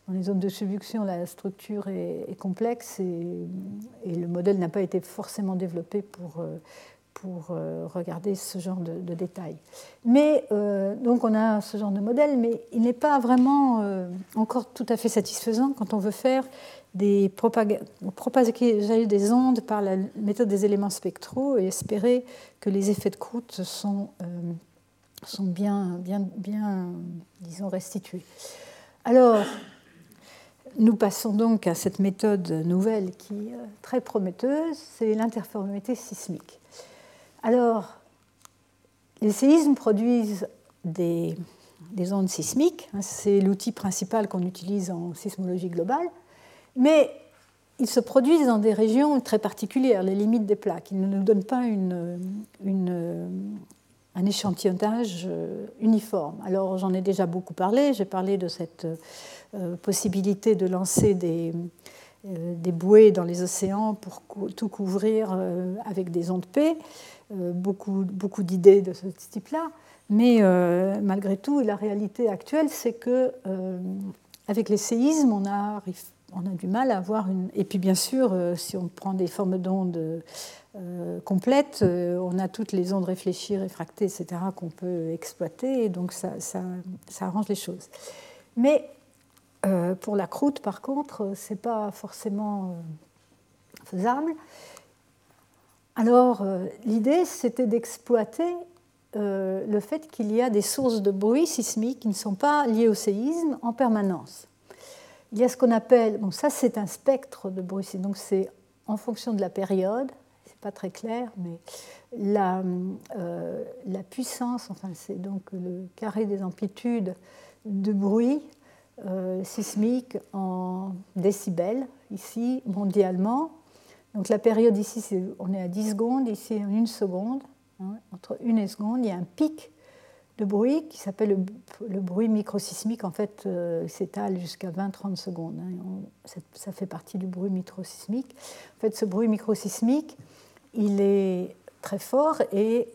dans les zones de subduction, la structure est, complexe et, le modèle n'a pas été forcément développé pour, euh, pour euh, regarder ce genre de, détails. Mais donc on a ce genre de modèle, mais il n'est pas vraiment encore tout à fait satisfaisant quand on veut faire des propager des ondes par la méthode des éléments spectraux et espérer que les effets de croûte sont, euh, sont bien, bien, bien, disons, restitués. Alors, nous passons donc à cette méthode nouvelle qui est très prometteuse, c'est l'interférométrie sismique. Alors, les séismes produisent des, des ondes sismiques, hein, c'est l'outil principal qu'on utilise en sismologie globale. Mais ils se produisent dans des régions très particulières, les limites des plaques. Ils ne nous donnent pas un échantillonnage euh, uniforme. Alors j'en ai déjà beaucoup parlé, j'ai parlé de cette euh, possibilité de lancer des, euh, des, bouées dans les océans pour tout couvrir avec des ondes P, beaucoup, beaucoup d'idées de ce type-là. Mais malgré tout, la réalité actuelle, c'est que avec les séismes, on arrive on a du mal à avoir une. Et puis bien sûr, euh, si on prend des formes d'ondes euh, complètes, euh, on a toutes les ondes réfléchies, réfractées, etc., qu'on peut exploiter, et donc ça, ça, arrange les choses. Mais pour la croûte, par contre, ce n'est pas forcément faisable. Alors, l'idée, c'était d'exploiter le fait qu'il y a des sources de bruit sismiques qui ne sont pas liées au séisme en permanence il y a ce qu'on appelle, bon ça c'est un spectre de bruit, donc c'est en fonction de la période, c'est pas très clair, mais la, euh, la puissance, enfin c'est donc le carré des amplitudes de bruit euh, sismique en décibels, ici mondialement. Donc la période ici, on est à 10 secondes, ici en une seconde. Hein, entre une et seconde, il y a un pic de bruit qui s'appelle le, bruit microsismique. En fait, euh, s'étale jusqu'à 20-30 secondes. Hein. ça fait partie du bruit microsismique. En fait, ce bruit microsismique, il est très fort et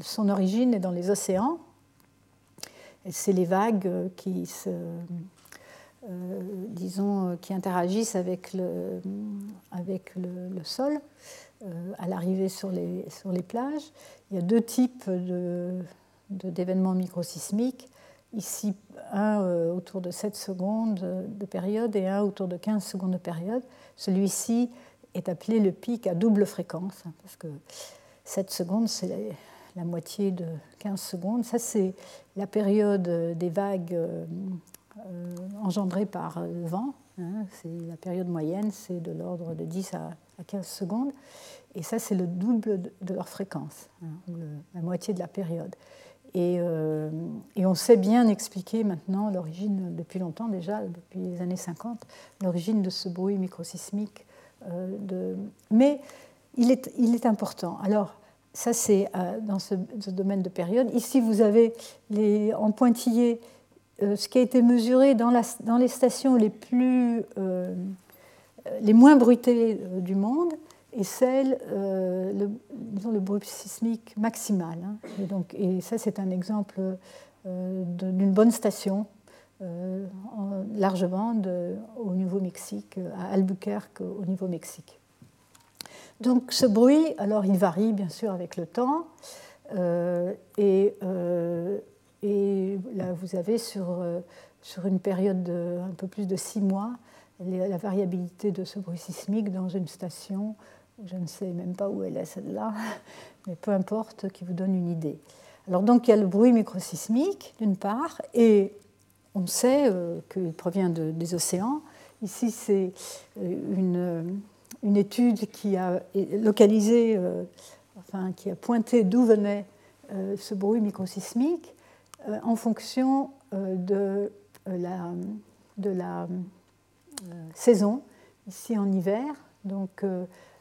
son origine est dans les océans. C'est les vagues qui se, euh, disons, qui interagissent avec le, le sol euh, à l'arrivée sur les, sur les plages. Il y a deux types d'événements microsismiques. Ici, un euh, autour de 7 secondes de période et un autour de 15 secondes de période. Celui-ci est appelé le pic à double fréquence, hein, parce que 7 secondes, c'est la, moitié de 15 secondes. Ça, c'est la période des vagues euh, engendrées par le vent. Hein. la période moyenne, c'est de l'ordre de 10 à 15 secondes. Et ça, c'est le double de leur fréquence, hein, la moitié de la période. Euh, et, on sait bien expliquer maintenant l'origine, depuis longtemps déjà, depuis les années 50, l'origine de ce bruit microsismique. Euh. Mais il est, important. Alors, ça, c'est euh, dans ce, domaine de période. Ici, vous avez les, en pointillé ce qui a été mesuré dans les stations les, plus, les moins bruitées du monde et celle, euh, le, disons, le bruit sismique maximal. Hein. Et, donc, et ça, c'est un exemple euh, d'une bonne station, euh, largement au Nouveau-Mexique, à Albuquerque, au Nouveau-Mexique. Donc ce bruit, alors il varie bien sûr avec le temps, et, et, là vous avez sur, sur une période de un peu plus de six mois la variabilité de ce bruit sismique dans une station je ne sais même pas où elle est celle-là, mais peu importe, qui vous donne une idée. Alors donc il y a le bruit microsismique d'une part, et on sait euh, qu'il provient des océans. Ici c'est euh, une, une étude qui a localisé, enfin qui a pointé d'où venait ce bruit microsismique en fonction de la, de la saison, ici en hiver, donc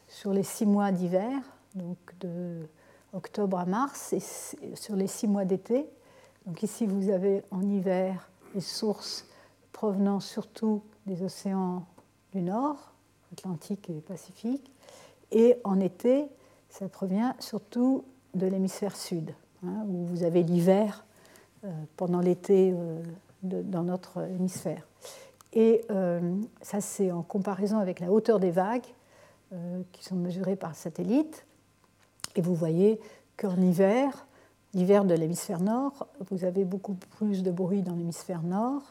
sur les six mois d'hiver, donc de octobre à mars, et sur les six mois d'été. Donc ici, vous avez en hiver les sources provenant surtout des océans du Nord, Atlantique et Pacifique, et en été, ça provient surtout de l'hémisphère sud, hein, où vous avez l'hiver euh, pendant l'été euh, dans notre hémisphère. Et euh, ça, c'est en comparaison avec la hauteur des vagues qui sont mesurées par satellite. Et vous voyez qu'en hiver, l'hiver de l'hémisphère nord, vous avez beaucoup plus de bruit dans l'hémisphère nord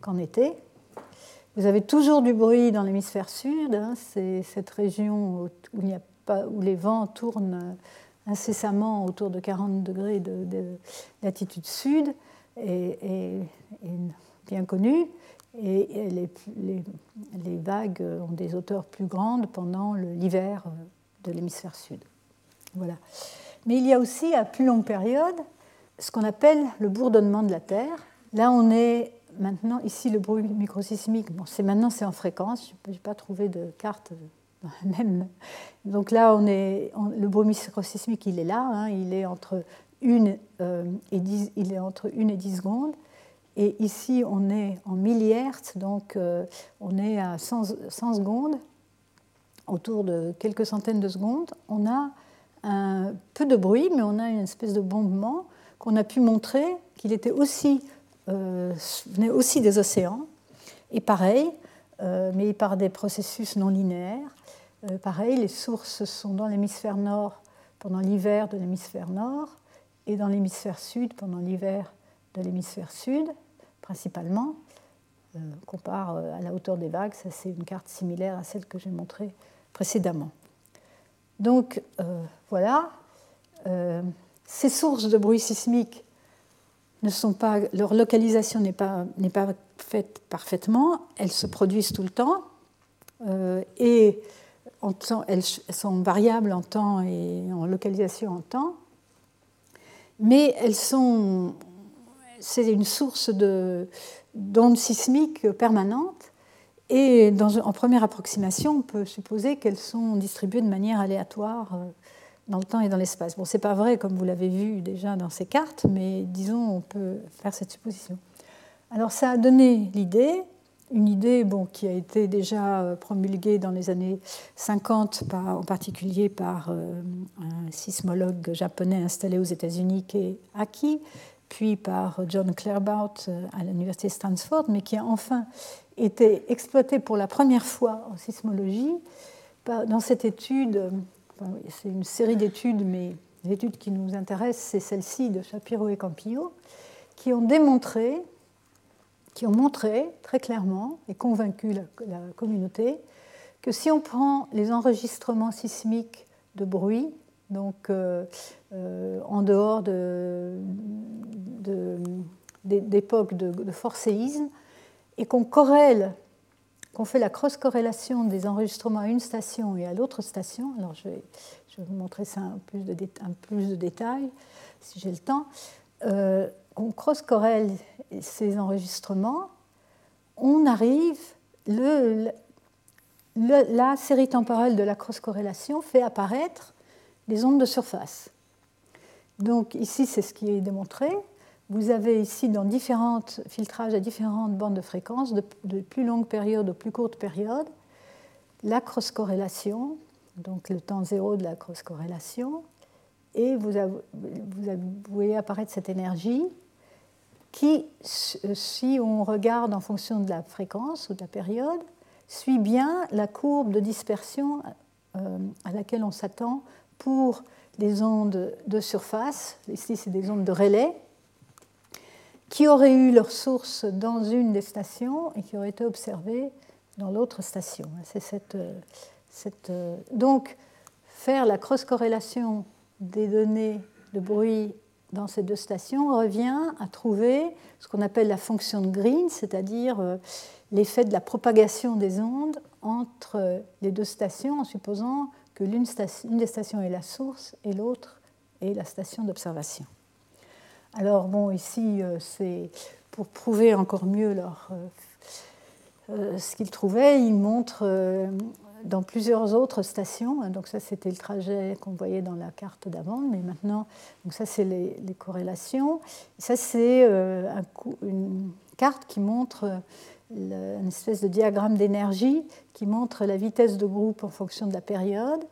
qu'en été. Vous avez toujours du bruit dans l'hémisphère sud, hein, c'est cette région où, les vents tournent incessamment autour de 40 degrés de, latitude sud, et, bien connue. Et les, vagues ont des hauteurs plus grandes pendant l'hiver de l'hémisphère sud. Voilà. Mais il y a aussi, à plus longue période, ce qu'on appelle le bourdonnement de la Terre. Là, on est maintenant, ici, le bruit microsismique, bon, maintenant c'est en fréquence, je n'ai pas trouvé de carte même. Donc là, on est, le bruit microsismique, il est là, hein, il, est entre une, euh, et 10, il est entre 1 et 10 secondes. Et ici, on est en millihertz, donc euh, on est à 100, 100, secondes, autour de quelques centaines de secondes. On a un peu de bruit, mais on a une espèce de bombement qu'on a pu montrer qu'il était aussi, euh, venait aussi des océans. Et pareil, euh, mais par des processus non linéaires. Pareil, les sources sont dans l'hémisphère nord pendant l'hiver de l'hémisphère nord et dans l'hémisphère sud pendant l'hiver de l'hémisphère sud, principalement. on compare à la hauteur des vagues, ça c'est une carte similaire à celle que j'ai montrée précédemment. Donc euh, voilà, euh, ces sources de bruit sismique ne sont pas, leur localisation n'est pas, n'est pas faite parfaitement, elles se produisent tout le temps euh, et en temps, elles sont variables en temps et en localisation en temps, mais elles sont, c'est une source de, d'ondes sismiques permanentes et en première approximation, on peut supposer qu'elles sont distribuées de manière aléatoire euh, dans le temps et dans l'espace. Bon, ce n'est pas vrai, comme vous l'avez vu déjà dans ces cartes, mais disons, on peut faire cette supposition. Alors, ça a donné l'idée, une idée bon, qui a été déjà euh, promulguée dans les années 50, en particulier par euh, un sismologue japonais installé aux États-Unis qui est Aki, puis par John Claerbout à l'université Stanford, mais qui a enfin été exploité pour la première fois en sismologie dans cette étude. C'est une série d'études, mais l'étude qui nous intéresse, c'est celle-ci de Shapiro et Campillo, qui ont démontré, qui ont montré très clairement et convaincu la, communauté que si on prend les enregistrements sismiques de bruit, donc euh, euh, en dehors d'époques de, de, de, fort séisme, et qu'on corrèle, qu'on fait la cross-corrélation des enregistrements à une station et à l'autre station, alors je vais, vous montrer ça un plus de, de détails si j'ai le temps, euh, on cross-corrèle ces enregistrements, on arrive, la série temporelle de la cross-corrélation fait apparaître les ondes de surface. Donc ici, c'est ce qui est démontré. Vous avez ici dans différents filtrages à différentes bandes de fréquences, de, plus longues périodes aux plus courtes périodes, la cross-corrélation, donc le temps zéro de la cross-corrélation, et vous, voyez apparaître cette énergie qui, si on regarde en fonction de la fréquence ou de la période, suit bien la courbe de dispersion euh, à laquelle on s'attend pour les ondes de surface. Ici, c'est des ondes de relais qui auraient eu leur source dans une des stations et qui auraient été observées dans l'autre station. C'est cette, cette, donc, faire la cross-corrélation des données de bruit dans ces deux stations revient à trouver ce qu'on appelle la fonction de Green, c'est-à-dire euh, l'effet de la propagation des ondes entre les deux stations en supposant que l'une des stations est la source et l'autre est la station d'observation. Alors bon, ici, euh, c'est pour prouver encore mieux euh, euh, ce qu'ils trouvaient, ils montrent dans plusieurs autres stations. Hein, donc ça, c'était le trajet qu'on voyait dans la carte d'avant, mais maintenant, donc ça, c'est les, corrélations. ça, c'est une carte qui montre une espèce de diagramme d'énergie qui montre la vitesse de groupe en fonction de la période.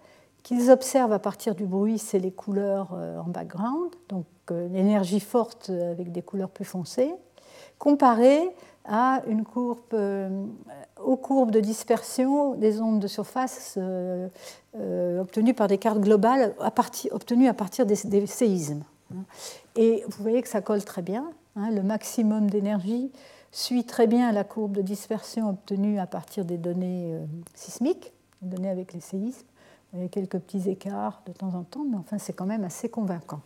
Qu'ils observent à partir du bruit, c'est les couleurs en background, donc l'énergie forte avec des couleurs plus foncées, comparée à une courbe, euh, aux courbes de dispersion des ondes de surface euh, euh, obtenues par des cartes globales obtenues à partir des, séismes. Et vous voyez que ça colle très bien. Hein, le maximum d'énergie suit très bien la courbe de dispersion obtenue à partir des données sismiques, données avec les séismes. Il y a quelques petits écarts de temps en temps, mais enfin c'est quand même assez convaincant.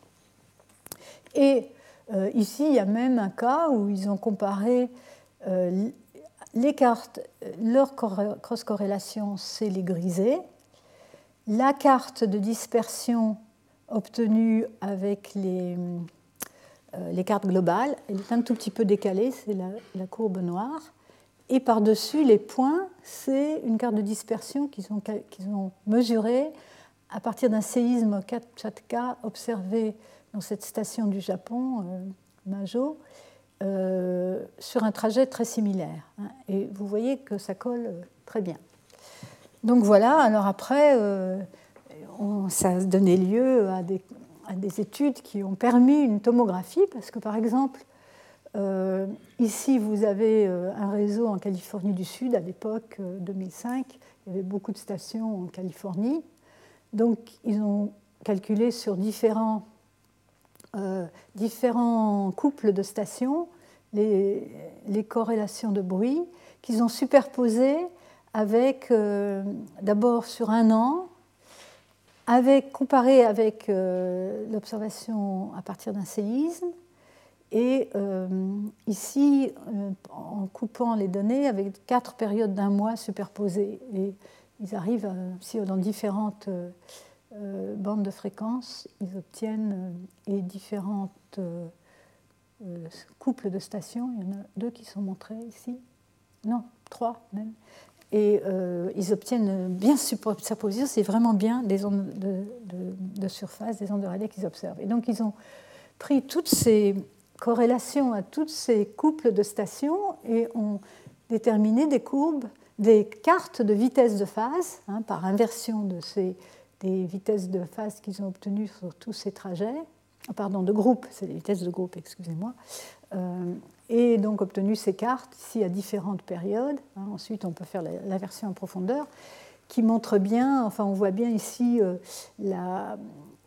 Et euh, ici, il y a même un cas où ils ont comparé euh, les cartes, leur cross-corrélation, c'est les grisés. La carte de dispersion obtenue avec les, euh, les, cartes globales, elle est un tout petit peu décalée, c'est la, courbe noire. Et par-dessus, les points, c'est une carte de dispersion qu'ils ont, ont mesurée à partir d'un séisme 4K observé dans cette station du Japon, euh, Majo, euh, sur un trajet très similaire. Hein. et vous voyez que ça colle euh, très bien. Donc voilà, alors après, ça a donné lieu à des, à des, études qui ont permis une tomographie, parce que par exemple, ici vous avez un réseau en Californie du Sud, à l'époque 2005, il y avait beaucoup de stations en Californie. Donc ils ont calculé sur différents euh, différents couples de stations, les, corrélations de bruit, qu'ils ont superposées avec, euh, d'abord sur un an, avec, comparé avec euh, l'observation à partir d'un séisme, et ici, en coupant les données avec quatre périodes d'un mois superposées. Et ils arrivent, dans différentes euh, bandes de fréquences, ils obtiennent euh, différentes euh, couples de stations. Il y en a deux qui sont montrés ici. Non, trois même. Et ils obtiennent bien superposition, c'est vraiment bien des ondes de, surface, des ondes de relais qu'ils observent. Et donc ils ont pris toutes ces corrélations à toutes ces couples de stations et ont déterminé des courbes, des cartes de vitesse de phase hein, par inversion de ces des vitesses de phase qu'ils ont obtenues sur tous ces trajets, pardon, de groupe, c'est les vitesses de groupe, excusez-moi, euh, et donc obtenu ces cartes ici à différentes périodes. Hein. ensuite, on peut faire la, version en profondeur qui montre bien, enfin, on voit bien ici euh, la,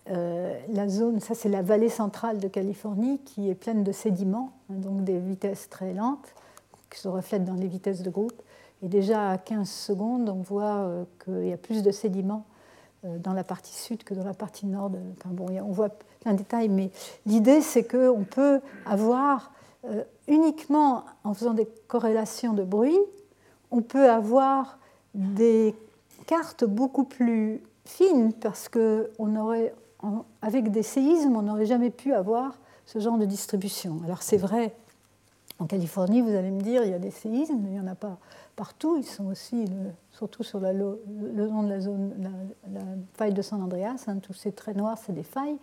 euh, la, zone, ça c'est la vallée centrale de Californie qui est pleine de sédiments, hein, donc des vitesses très lentes qui se reflètent dans les vitesses de groupe. Et déjà à 15 secondes, on voit qu'il y a plus de sédiments euh, dans la partie sud que dans la partie nord. Enfin, bon, on voit plein de détails, mais l'idée, c'est qu'on peut avoir euh, uniquement en faisant des corrélations de bruit, on peut avoir des cartes beaucoup plus fines parce que avec des séismes, on n'aurait jamais pu avoir ce genre de distribution. Alors c'est vrai, en Californie, vous allez me dire, il y a des séismes, mais il n'y en a pas partout. Ils sont aussi, surtout sur le long de la zone, la, faille de San Andreas, hein, tous ces traits noirs, c'est des failles.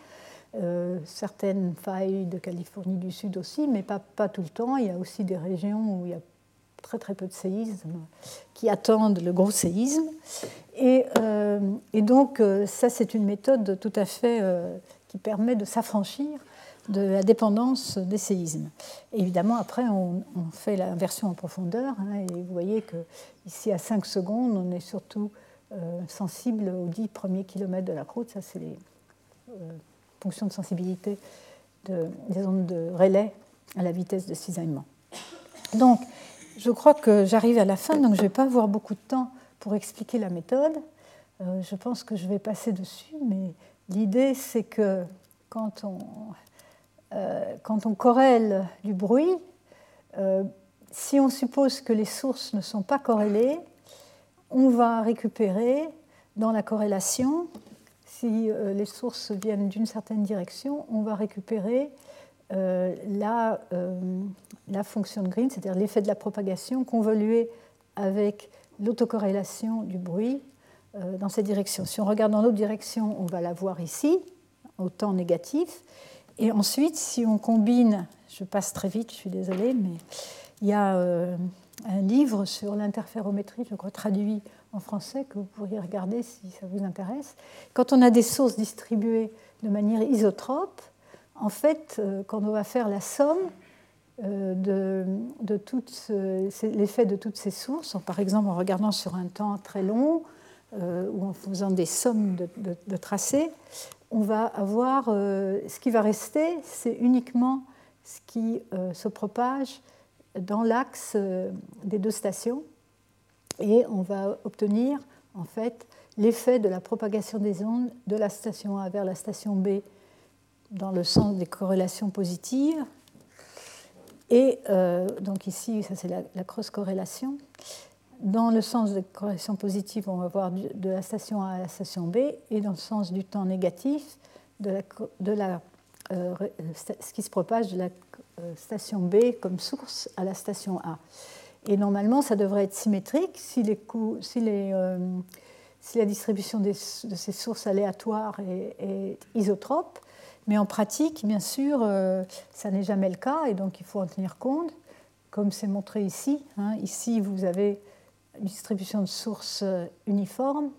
Euh, certaines failles de Californie du Sud aussi, mais pas, pas tout le temps. Il y a aussi des régions où il y a très très peu de séismes qui attendent le gros séisme. Et, euh, et donc euh, ça, c'est une méthode tout à fait qui permet de s'affranchir de la dépendance des séismes. évidemment, après, on, fait la version en profondeur, hein, et vous voyez que ici, à 5 secondes, on est surtout sensible aux 10 premiers kilomètres de la croûte. Ça, c'est les fonctions de sensibilité des ondes de relais à la vitesse de cisaillement. Donc, je crois que j'arrive à la fin, donc je ne vais pas avoir beaucoup de temps pour expliquer la méthode. Euh, je pense que je vais passer dessus, mais l'idée, c'est que quand on euh, quand on corrèle du bruit, euh, si on suppose que les sources ne sont pas corrélées, on va récupérer dans la corrélation, si euh, les sources viennent d'une certaine direction, on va récupérer euh, la, la, fonction de Green, c'est-à-dire l'effet de la propagation convolué avec l'autocorrélation du bruit dans cette direction. Si on regarde dans l'autre direction, on va la voir ici, au temps négatif. Et ensuite, si on combine, je passe très vite, je suis désolée, mais il y a un livre sur l'interférométrie, je crois traduit en français, que vous pourriez regarder si ça vous intéresse. Quand on a des sources distribuées de manière isotrope, en fait, euh, quand on va faire la somme euh, de, l'effet de toutes ces sources, par exemple en regardant sur un temps très long euh, ou en faisant des sommes de, tracés, on va avoir ce qui va rester, c'est uniquement ce qui se propage dans l'axe des deux stations et on va obtenir en fait l'effet de la propagation des ondes de la station A vers la station B dans le sens des corrélations positives. Et euh, donc ici, ça c'est la, cross-corrélation. Dans le sens des corrélations positives, on va voir de la station A à la station B, et dans le sens du temps négatif, de la, la euh, ce qui se propage de la euh, station B comme source à la station A. Et normalement, ça devrait être symétrique si, euh, la distribution de ces sources aléatoires est, isotrope. Mais en pratique, bien sûr, euh, ça n'est jamais le cas et donc il faut en tenir compte, comme c'est montré ici. Hein. Ici, vous avez une distribution de sources uniforme,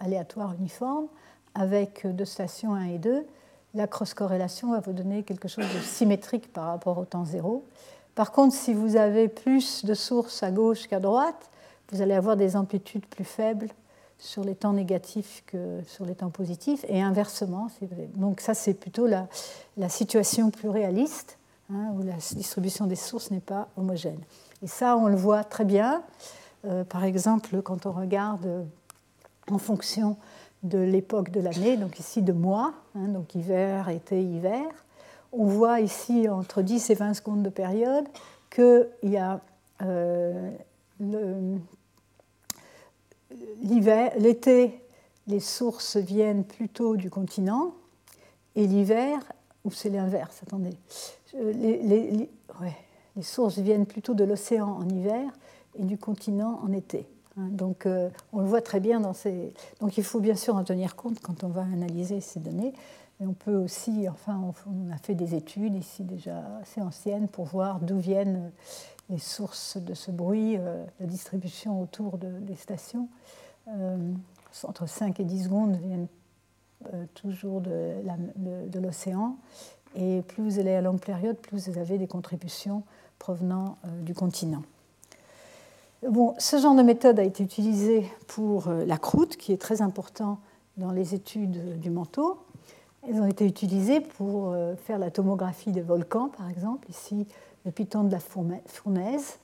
aléatoire uniforme, avec deux stations 1 et 2 la cross-corrélation va vous donner quelque chose de symétrique par rapport au temps zéro. Par contre, si vous avez plus de sources à gauche qu'à droite, vous allez avoir des amplitudes plus faibles sur les temps négatifs que sur les temps positifs, et inversement. Donc ça, c'est plutôt la, situation plus réaliste, hein, où la distribution des sources n'est pas homogène. Et ça, on le voit très bien. Euh, par exemple, quand on regarde en fonction de l'époque de l'année, donc ici de mois, hein, donc hiver, été, hiver. On voit ici entre 10 et 20 secondes de période qu'il y a euh, l'été, les sources viennent plutôt du continent, et l'hiver, ou c'est l'inverse, attendez, euh, les, les sources viennent plutôt de l'océan en hiver et du continent en été. Hein, donc, euh, on le voit très bien dans ces. Donc, il faut bien sûr en tenir compte quand on va analyser ces données. On peut aussi, enfin, on a fait des études ici déjà assez anciennes pour voir d'où viennent les sources de ce bruit, euh, la distribution autour des stations. Euh, entre 5 et 10 secondes viennent toujours de, l'océan. Et plus vous allez à longue période, plus vous avez des contributions provenant du continent. Ce genre de méthode a été utilisé pour euh, la croûte, qui est très important dans les études du manteau. Elles ont été utilisées pour euh, faire la tomographie des volcans, par exemple, ici le piton de la fournaise,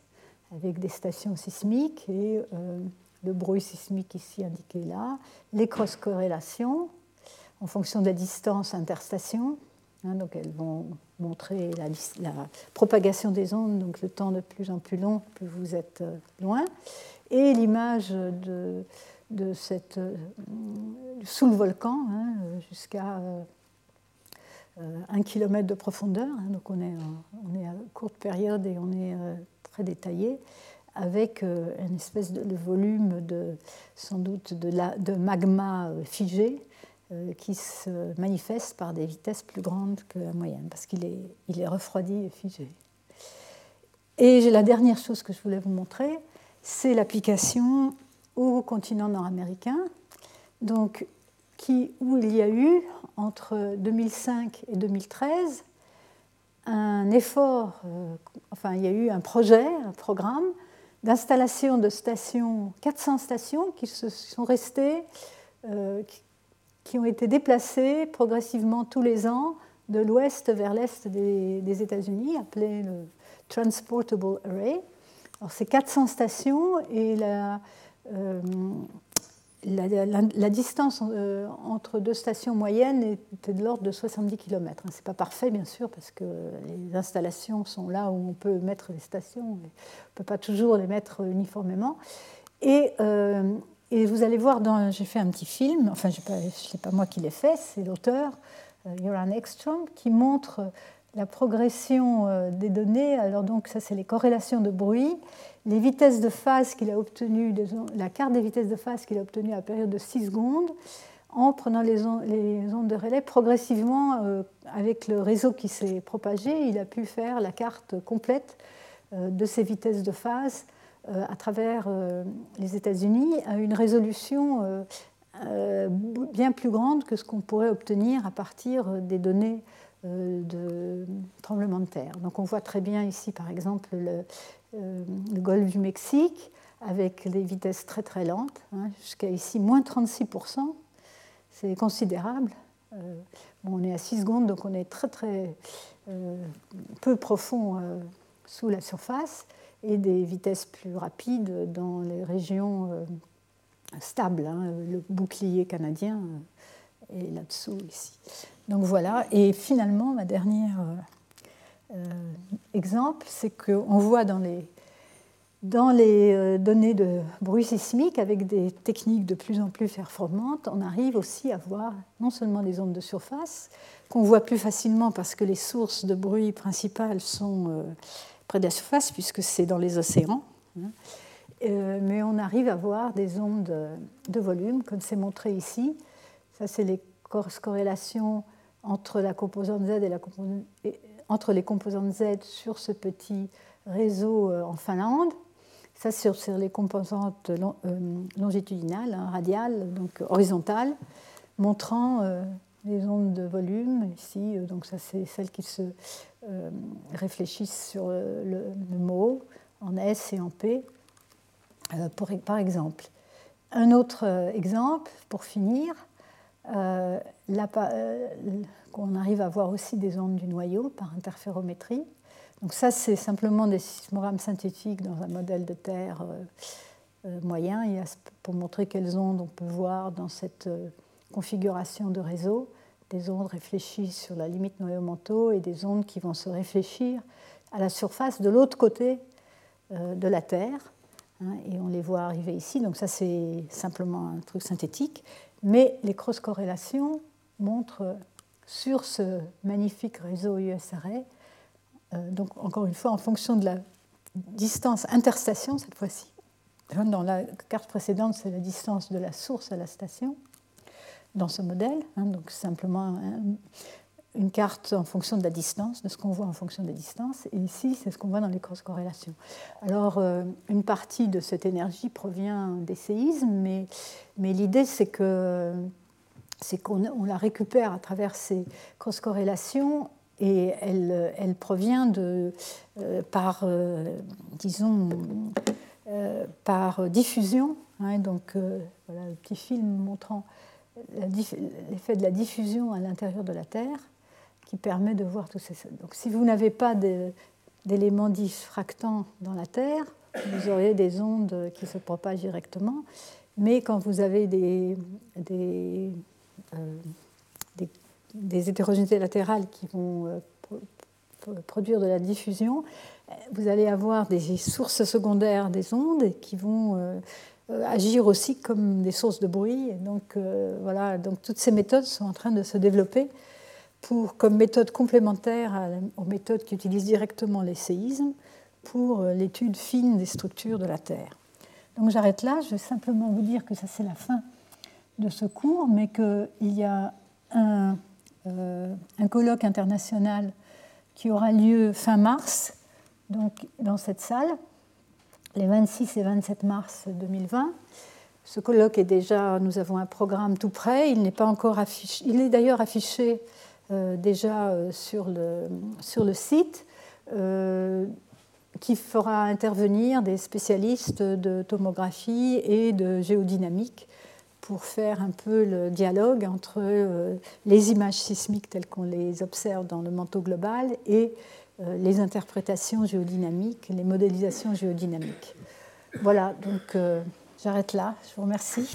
avec des stations sismiques et euh, le bruit sismique ici indiqué là, les cross-corrélations en fonction de la distance interstation, Hein, donc elles vont montrer la, propagation des ondes, donc le temps de plus en plus long, plus vous êtes euh, loin, et l'image de, de cette, euh, sous le volcan hein, jusqu'à euh, un kilomètre de profondeur. Hein, donc on est, on est à courte période et on est très détaillé avec une espèce de volume de, sans doute de, la, de magma figé euh, qui se manifeste par des vitesses plus grandes que la moyenne, parce qu'il est, il est refroidi et figé. Et la dernière chose que je voulais vous montrer, c'est l'application au continent nord-américain, donc où il y a eu, entre 2005 et 2013, un effort, euh, enfin il y a eu un projet, un programme d'installation de stations, 400 stations qui se sont restées, euh, qui ont été déplacés progressivement tous les ans de l'ouest vers l'est des, États-Unis, appelé le Transportable Array. Alors, c'est 400 stations et la, euh, la, distance euh, entre deux stations moyennes était de l'ordre de 70 km. Ce n'est pas parfait, bien sûr, parce que les installations sont là où on peut mettre les stations. On ne peut pas toujours les mettre uniformément. Et, et vous allez voir, j'ai fait un petit film, enfin ce n'est pas moi qui l'ai fait, c'est l'auteur, Joran Ekström, qui montre la progression des données. Alors donc ça c'est les corrélations de bruit, les vitesses de phase qu'il a la carte des vitesses de phase qu'il a obtenue à la période de 6 secondes, en prenant les ondes, de relais progressivement, euh, avec le réseau qui s'est propagé, il a pu faire la carte complète euh, de ces vitesses de phase euh, à travers les États-Unis à une résolution bien plus grande que ce qu'on pourrait obtenir à partir des données de tremblement de terre. Donc on voit très bien ici, par exemple, le, le golfe du Mexique avec des vitesses très très lentes, hein, jusqu'à ici moins 36% c'est considérable. Euh, on est à 6 secondes, donc on est très très euh, peu profond euh, sous la surface et des vitesses plus rapides dans les régions stables. Hein. le bouclier canadien est là-dessous ici. Donc voilà, et finalement, ma dernière exemple, c'est qu'on voit dans les les euh, données de bruit sismique, avec des techniques de plus en plus performantes, on arrive aussi à voir non seulement des ondes de surface, qu'on voit plus facilement parce que les sources de bruit principales sont euh, près de la surface, puisque c'est dans les océans, hein. euh, mais on arrive à voir des ondes de volume, comme c'est montré ici. Ça, c'est les corrélations entre les composantes Z sur ce petit réseau en Finlande. Ça, sur, sur les composantes euh, longitudinales, hein, radiales, donc horizontales, montrant euh, les ondes de volume. Ici, euh, donc ça, c'est celles qui se réfléchissent sur le, mot en S et en P, par exemple. Un autre exemple, pour finir, qu'on arrive à voir aussi des ondes du noyau par interférométrie. Donc ça, c'est simplement des sismogrammes synthétiques dans un modèle de terre euh, euh, moyen. Pour montrer quelles ondes on peut voir dans cette euh, configuration de réseau, des ondes réfléchies sur la limite noyau-manteau et des ondes qui vont se réfléchir à la surface de l'autre côté de la Terre. Hein, et on les voit arriver ici. Donc ça, c'est simplement un truc synthétique. Mais les cross-corrélations montrent sur ce magnifique réseau USRA euh, donc encore une fois en fonction de la distance interstation cette fois-ci. Dans la carte précédente, c'est la distance de la source à la station dans ce modèle. Hein, donc simplement une carte en fonction de la distance, de ce qu'on voit en fonction de la distance. Et ici, c'est ce qu'on voit dans les cross-corrélations. Alors, euh, une partie de cette énergie provient des séismes, mais, mais l'idée, c'est que c'est qu'on la récupère à travers ces cross-corrélations et elle, elle provient de, euh, par, euh, disons, par diffusion. Hein, donc, voilà le petit film montrant l'effet de la diffusion à l'intérieur de la Terre qui permet de voir tout ça. Donc, si vous n'avez pas d'éléments diffractants dans la Terre, vous auriez des ondes qui se propagent directement. Mais quand vous avez des, des hétérogénéités latérales qui vont euh, produire de la diffusion, vous allez avoir des sources secondaires des ondes qui vont euh, euh, agir aussi comme des sources de bruit. donc, voilà, donc toutes ces méthodes sont en train de se développer comme méthode complémentaire aux méthodes qui utilisent directement les séismes pour l'étude fine des structures de la Terre. Donc j'arrête là, je vais simplement vous dire que ça c'est la fin de ce cours, mais qu'il y a un euh, un colloque international qui aura lieu fin mars, donc dans cette salle, les 26 et 27 mars 2020. Ce colloque est déjà, nous avons un programme tout prêt, il n'est pas encore affiché, il est d'ailleurs affiché euh, déjà euh, sur, le, sur le site, qui fera intervenir des spécialistes de tomographie et de géodynamique pour faire un peu le dialogue entre euh, les images sismiques telles qu'on les observe dans le manteau global et euh, les interprétations géodynamiques, les modélisations géodynamiques. Voilà, donc euh, j'arrête là. Je vous remercie.